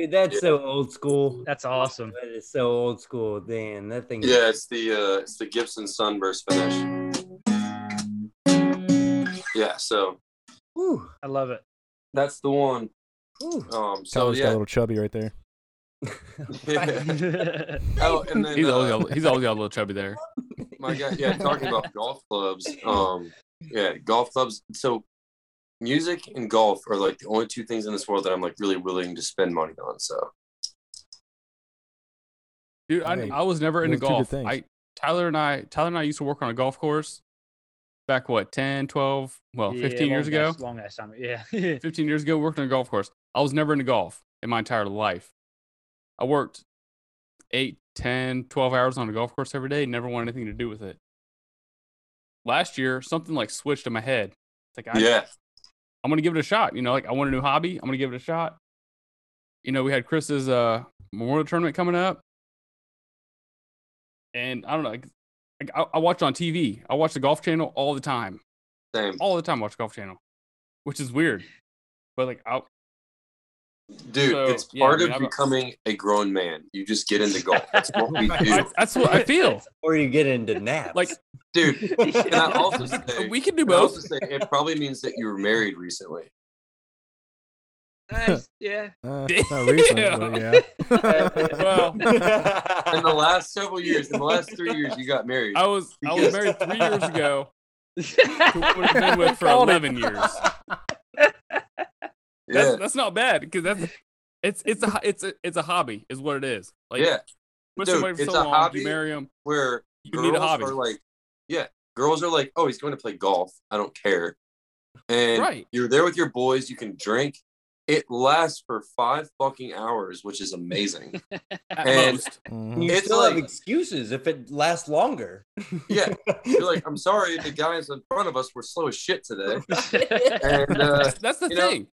Dude, that's so old school. That's awesome. That is so old school. Damn, that thing. Yeah, it's the uh, it's the Gibson Sunburst finish. Yeah, so Ooh, I love it. that's the one. whew. Um, so Tyler's got a little chubby right there. oh, and then He's uh, always got, he's always got a little chubby there. my guy. Yeah, talking about golf clubs. Um, yeah, golf clubs. So music and golf are like the only two things in this world that I'm like really willing to spend money on. So Dude, I, Hey, I was never into those golf. things. I Tyler and I Tyler and I used to work on a golf course back what 10, 12, well, Yeah, 15 years ago. ass- Long ass time. Yeah. 15 years ago, worked on a golf course. I was never into golf in my entire life. I worked 8, 10, 12 hours on a golf course every day, never wanted anything to do with it. Last year, something like switched in my head. It's like, I, yeah, I'm going to give it a shot. You know, like I want a new hobby. I'm going to give it a shot. You know, we had Chris's uh, Memorial Tournament coming up. And I don't know. Like, like, I, I watch on TV. I watch the Golf Channel all the time. same All the time, I watch Golf Channel, which is weird. But like, I, dude. So, it's yeah, I part mean, of I'm becoming a grown man. You just get into golf. That's what we do, I, that's what I feel. Or you get into naps. Like dude. And I also say we can do and I also both. say it probably means that you were married recently. Nice. Yeah. Uh, not recently, but yeah. Well, In the last several years, in the last three years, you got married. I was I was married three years ago. Who would have been with for Called it. eleven years. Yeah, That's that's not bad because that's it's it's a ho- it's a it's a hobby is what it is. Like yeah. with Dude, for it's so a long, hobby. you marry them. Where You girls need a hobby. are like, yeah, girls are like, oh, he's going to play golf. I don't care. And Right. you're there with your boys. You can drink. It lasts for five fucking hours, which is amazing. At And- most. Mhm. you It's still have excuses if it lasts longer. Yeah, you're like, I'm sorry, the guys in front of us were slow as shit today. And uh, That's, that's the you know- thing.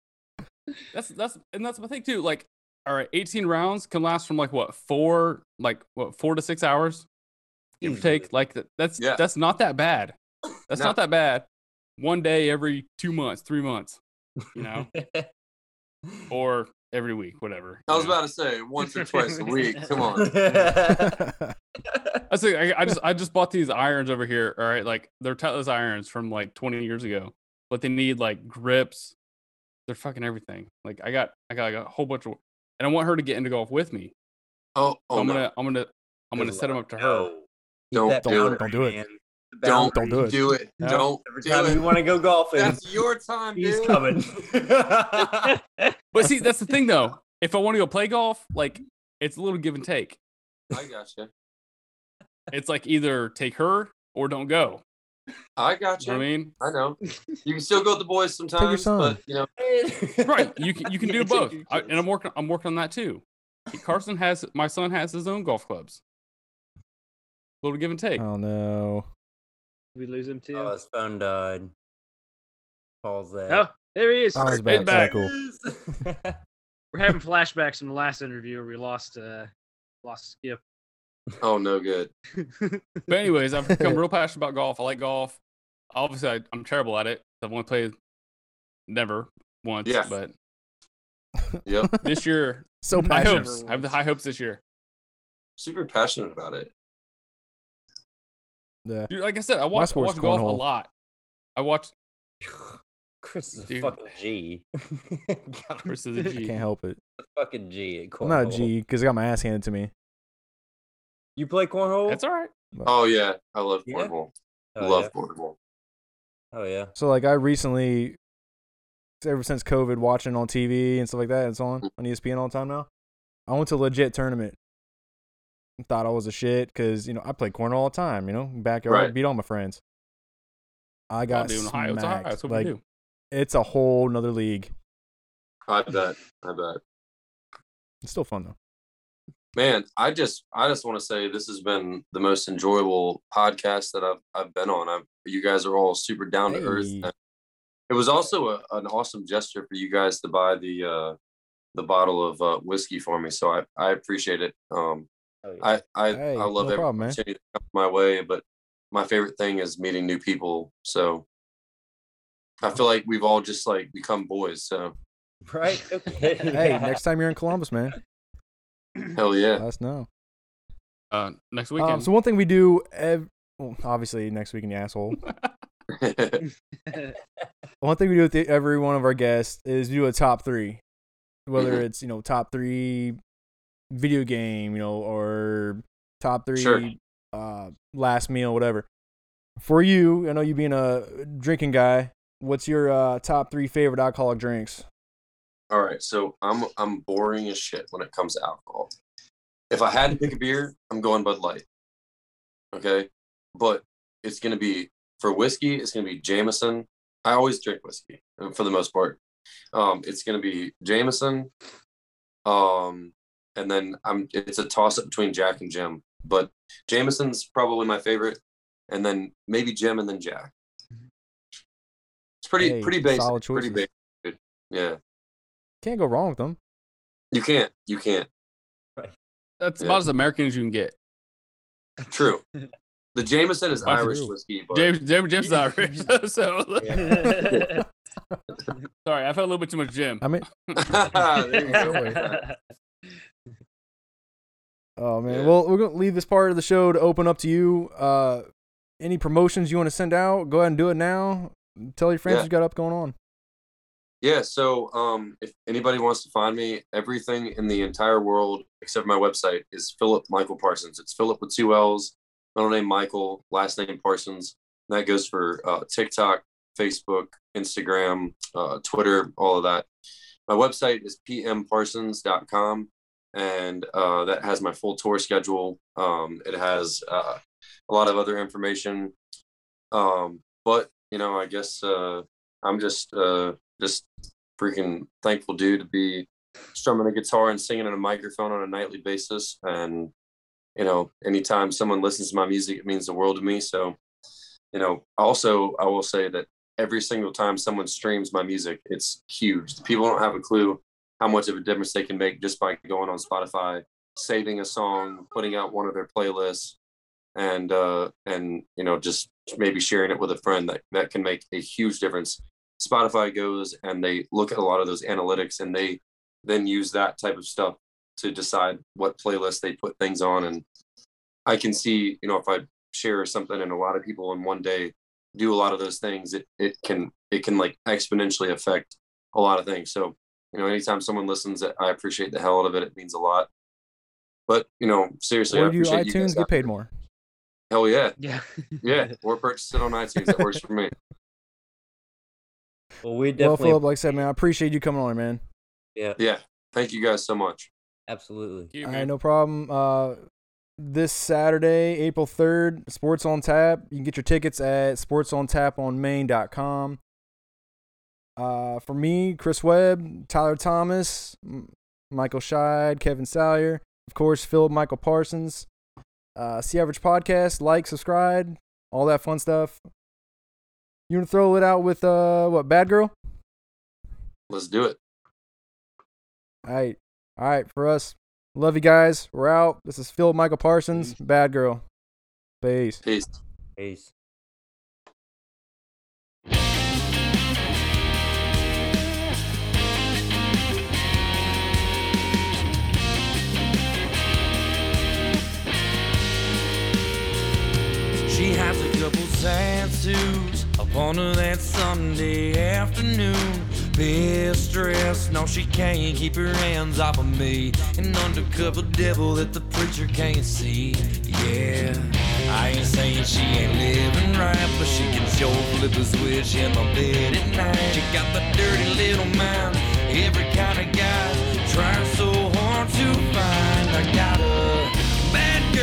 That's that's and that's my thing too. Like, all right, eighteen rounds can last from like what four, like what four to six hours, give or take. Like that, that's Yeah. that's not that bad. That's No. not that bad. One day every two months, three months, you know, or every week, whatever. I was know? about to say once or twice a week. Come on. I say I, I just I just bought these irons over here. All right, like they're Titleist irons from like 20 years ago, but they need like grips. They're fucking everything. Like I got I got, I got a whole bunch of, and I want her to get into golf with me. Oh, oh So oh I'm no. gonna I'm gonna I'm gonna set them up to her. Don't That do don't- it. don't do it. Don't Don't do it. do it. No. Don't Every do time it. you want to go golfing, That's your time, he's dude. coming. But see, that's the thing though. If I want to go play golf, like it's a little give and take. I gotcha. It's like either take her or don't go. I got You gotcha. know I mean? I know. You can still go with the boys sometimes, but you know, Right. You can you can do both. I, and I'm working I'm working on that too. Carson has my son has his own golf clubs. little give and take. oh no. we lose him too. Oh, his phone died. Pause that. Oh, there he is. I was He's about back. tackle. We're having flashbacks from the last interview where we lost uh lost Skip. Oh no good. But anyways, I've become real passionate about golf. I like golf. Obviously, I, I'm terrible at it. I've only played never once. Yeah. But Yep. this year, So high hopes. I have the high hopes this year. Super passionate about it. Yeah. Dude, like I said, I watch, I watch golf a lot. I watch Chris is a fucking G. God, Chris is a I G. can't help it. fucking G at cornhole. I'm not a G because I got my ass handed to me. You play cornhole? That's all right. Oh yeah, I love Yeah? cornhole. oh, love yeah. cornhole. Oh yeah. So like I recently, ever since COVID, watching on TV and stuff like that, it's on on ESPN all the time now. I went to a legit tournament. thought I was a shit because you know I played cornhole all the time. You know, backyard Right. beat all my friends. I got I'll Ohio. It's That's what like we do. it's a whole nother league. I bet. I bet. It's still fun though. Man, I just I just want to say this has been the most enjoyable podcast that I've I've been on. I've, you guys are all super down to earth. Hey. It was also a, an awesome gesture for you guys to buy the uh the bottle of uh, whiskey for me. So I I appreciate it. Um Oh, yeah. I I, Hey, I love no every problem, man. opportunity that comes my way, but my favorite thing is meeting new people. So I feel like we've all just like become boys. So right. Okay. Hey, next time you're in Columbus, man, hell yeah. let yeah. us know. Uh, next weekend. Um, so one thing we do, ev- well, obviously next week in the asshole. One thing we do with the, every one of our guests is we do a top three, whether Mhm. it's you know top three video game, you know, or top three Sure. uh, last meal, whatever. For you, I know you being a drinking guy. What's your uh, top three favorite alcoholic drinks? All right, so I'm I'm boring as shit when it comes to alcohol. If I had to pick a beer, I'm going Bud Light. Okay, but it's gonna be for whiskey. It's gonna be Jameson. I always drink whiskey uh, for the most part. Um, it's gonna be Jameson. Um, and then I'm it's a toss up between Jack and Jim, but Jameson's probably my favorite, and then maybe Jim and then Jack. It's pretty Hey, pretty basic. Pretty basic. Yeah, Can't go wrong with them. you can't. You can't. That's Yeah. about as American as you can get. True. The Jameson is That's Irish whiskey, but James, James, James is Irish. so sorry, I felt a little bit too much Jim. I mean, there you go. Sorry. oh man. Yeah. Well, we're gonna leave this part of the show to open up to you. Uh, any promotions you want to send out? Go ahead and do it now. Tell your friends Yeah. what you got up going on. Yeah, so um, if anybody wants to find me, everything in the entire world except my website is Philip Michael Parsons. It's Philip with two L's, middle name Michael, last name Parsons. That goes for uh, TikTok, Facebook, Instagram, uh, Twitter, all of that. My website is pmparsons.com, and uh, that has my full tour schedule. Um, it has uh, a lot of other information. Um, but, you know, I guess uh, I'm just uh, just freaking thankful dude to be strumming a guitar and singing in a microphone on a nightly basis. And you know anytime someone listens to my music it means the world to me. So you know also i will say that every single time someone streams my music it's huge. People don't have a clue how much of a difference they can make just by going on spotify saving a song putting out one of their playlists and uh and you know just maybe sharing it with a friend that that can make a huge difference Spotify goes and they look at a lot of those analytics and they then use that type of stuff to decide what playlist they put things on. And I can see, you know, if I share something and a lot of people in one day do a lot of those things, it, it can, it can like exponentially affect a lot of things. So, you know, anytime someone listens, I appreciate the hell out of it. It means a lot. But, you know, seriously, Or do appreciate you iTunes guys get paid more? Hell yeah. yeah. Yeah. Or purchase it on iTunes. That works for me. Well, we Well, definitely. Philip, like I said, man, I appreciate you coming on, man. yeah, Yeah. Thank you guys so much. absolutely. You, All man. right, no problem. Uh, this Saturday, April 3rd, Sports on Tap. You can get your tickets at sportsontap.onmain.com. Uh, for me, Chris Webb, Tyler Thomas, M- Michael Scheid, Kevin Salyer, of course, Philip Michael Parsons. Uh, C Average Podcast, like, subscribe, all that fun stuff. You want to throw it out with, uh, what, Bad Girl? Let's do it. All right. All right, for us. Love you guys. We're out. This is Phil Michael Parsons, Bad Girl. Peace. Peace. Peace. She has a couple tattoos upon her that Sunday afternoon. Pissed, stressed, no, she can't keep her hands off of me. An undercover devil that the preacher can't see. Yeah, I ain't saying she ain't living right, but she can sure flip a switch in my bed at night. She got the dirty little mind, every kind of guy trying so hard to find. I got a bad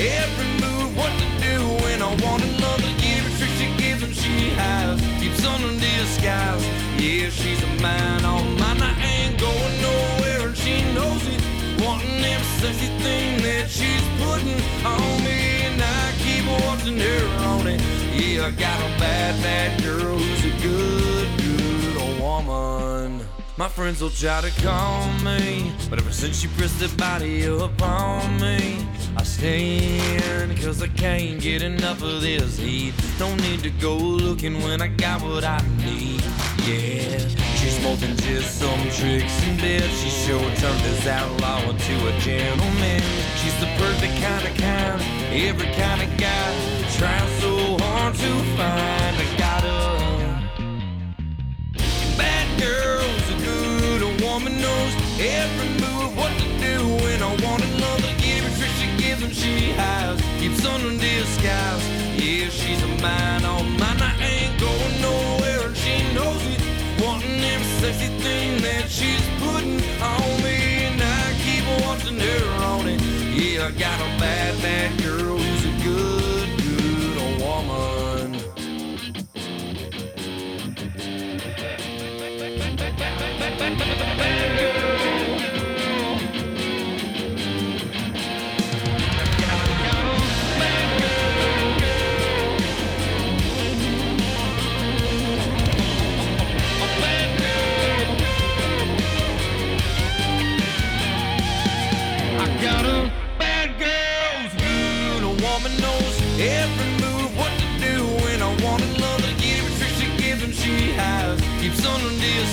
Every move, what to do when I want another year. Trick she gives and she hides, keeps under disguise. Yeah, she's a man on mine. I ain't going nowhere, and she knows it. Wanting every sexy thing that she's putting on me, and I keep watching her on it. Yeah, I got a bad, bad girl who's a good, good woman. My friends will try to call me, but ever since she pressed her body upon me. I stand, cause I can't get enough of this heat. Don't need to go looking when I got what I need. Yeah, she's than just some tricks in bed. She sure turned this outlaw into a gentleman. She's the perfect kind of kind, every kind of guy. Trying so hard to find. I got a bad girl's a good a woman knows every move what to do when I want another to give her tricks she has. Keeps on in disguise yeah she's a mine all oh mine I ain't going nowhere. And she knows it. Wanting every sexy thing that she's putting on me. And I keep watching her on it. Yeah I got a bad bad girl who's a good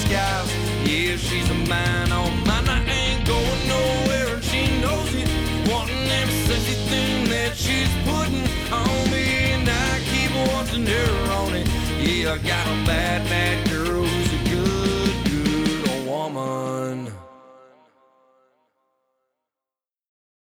disguise. Yeah, she's a mine on mine. I ain't going nowhere and she knows it. Wanting every sexy thing that she's putting on me and I keep watching her on it. Yeah, I got a bad, bad girl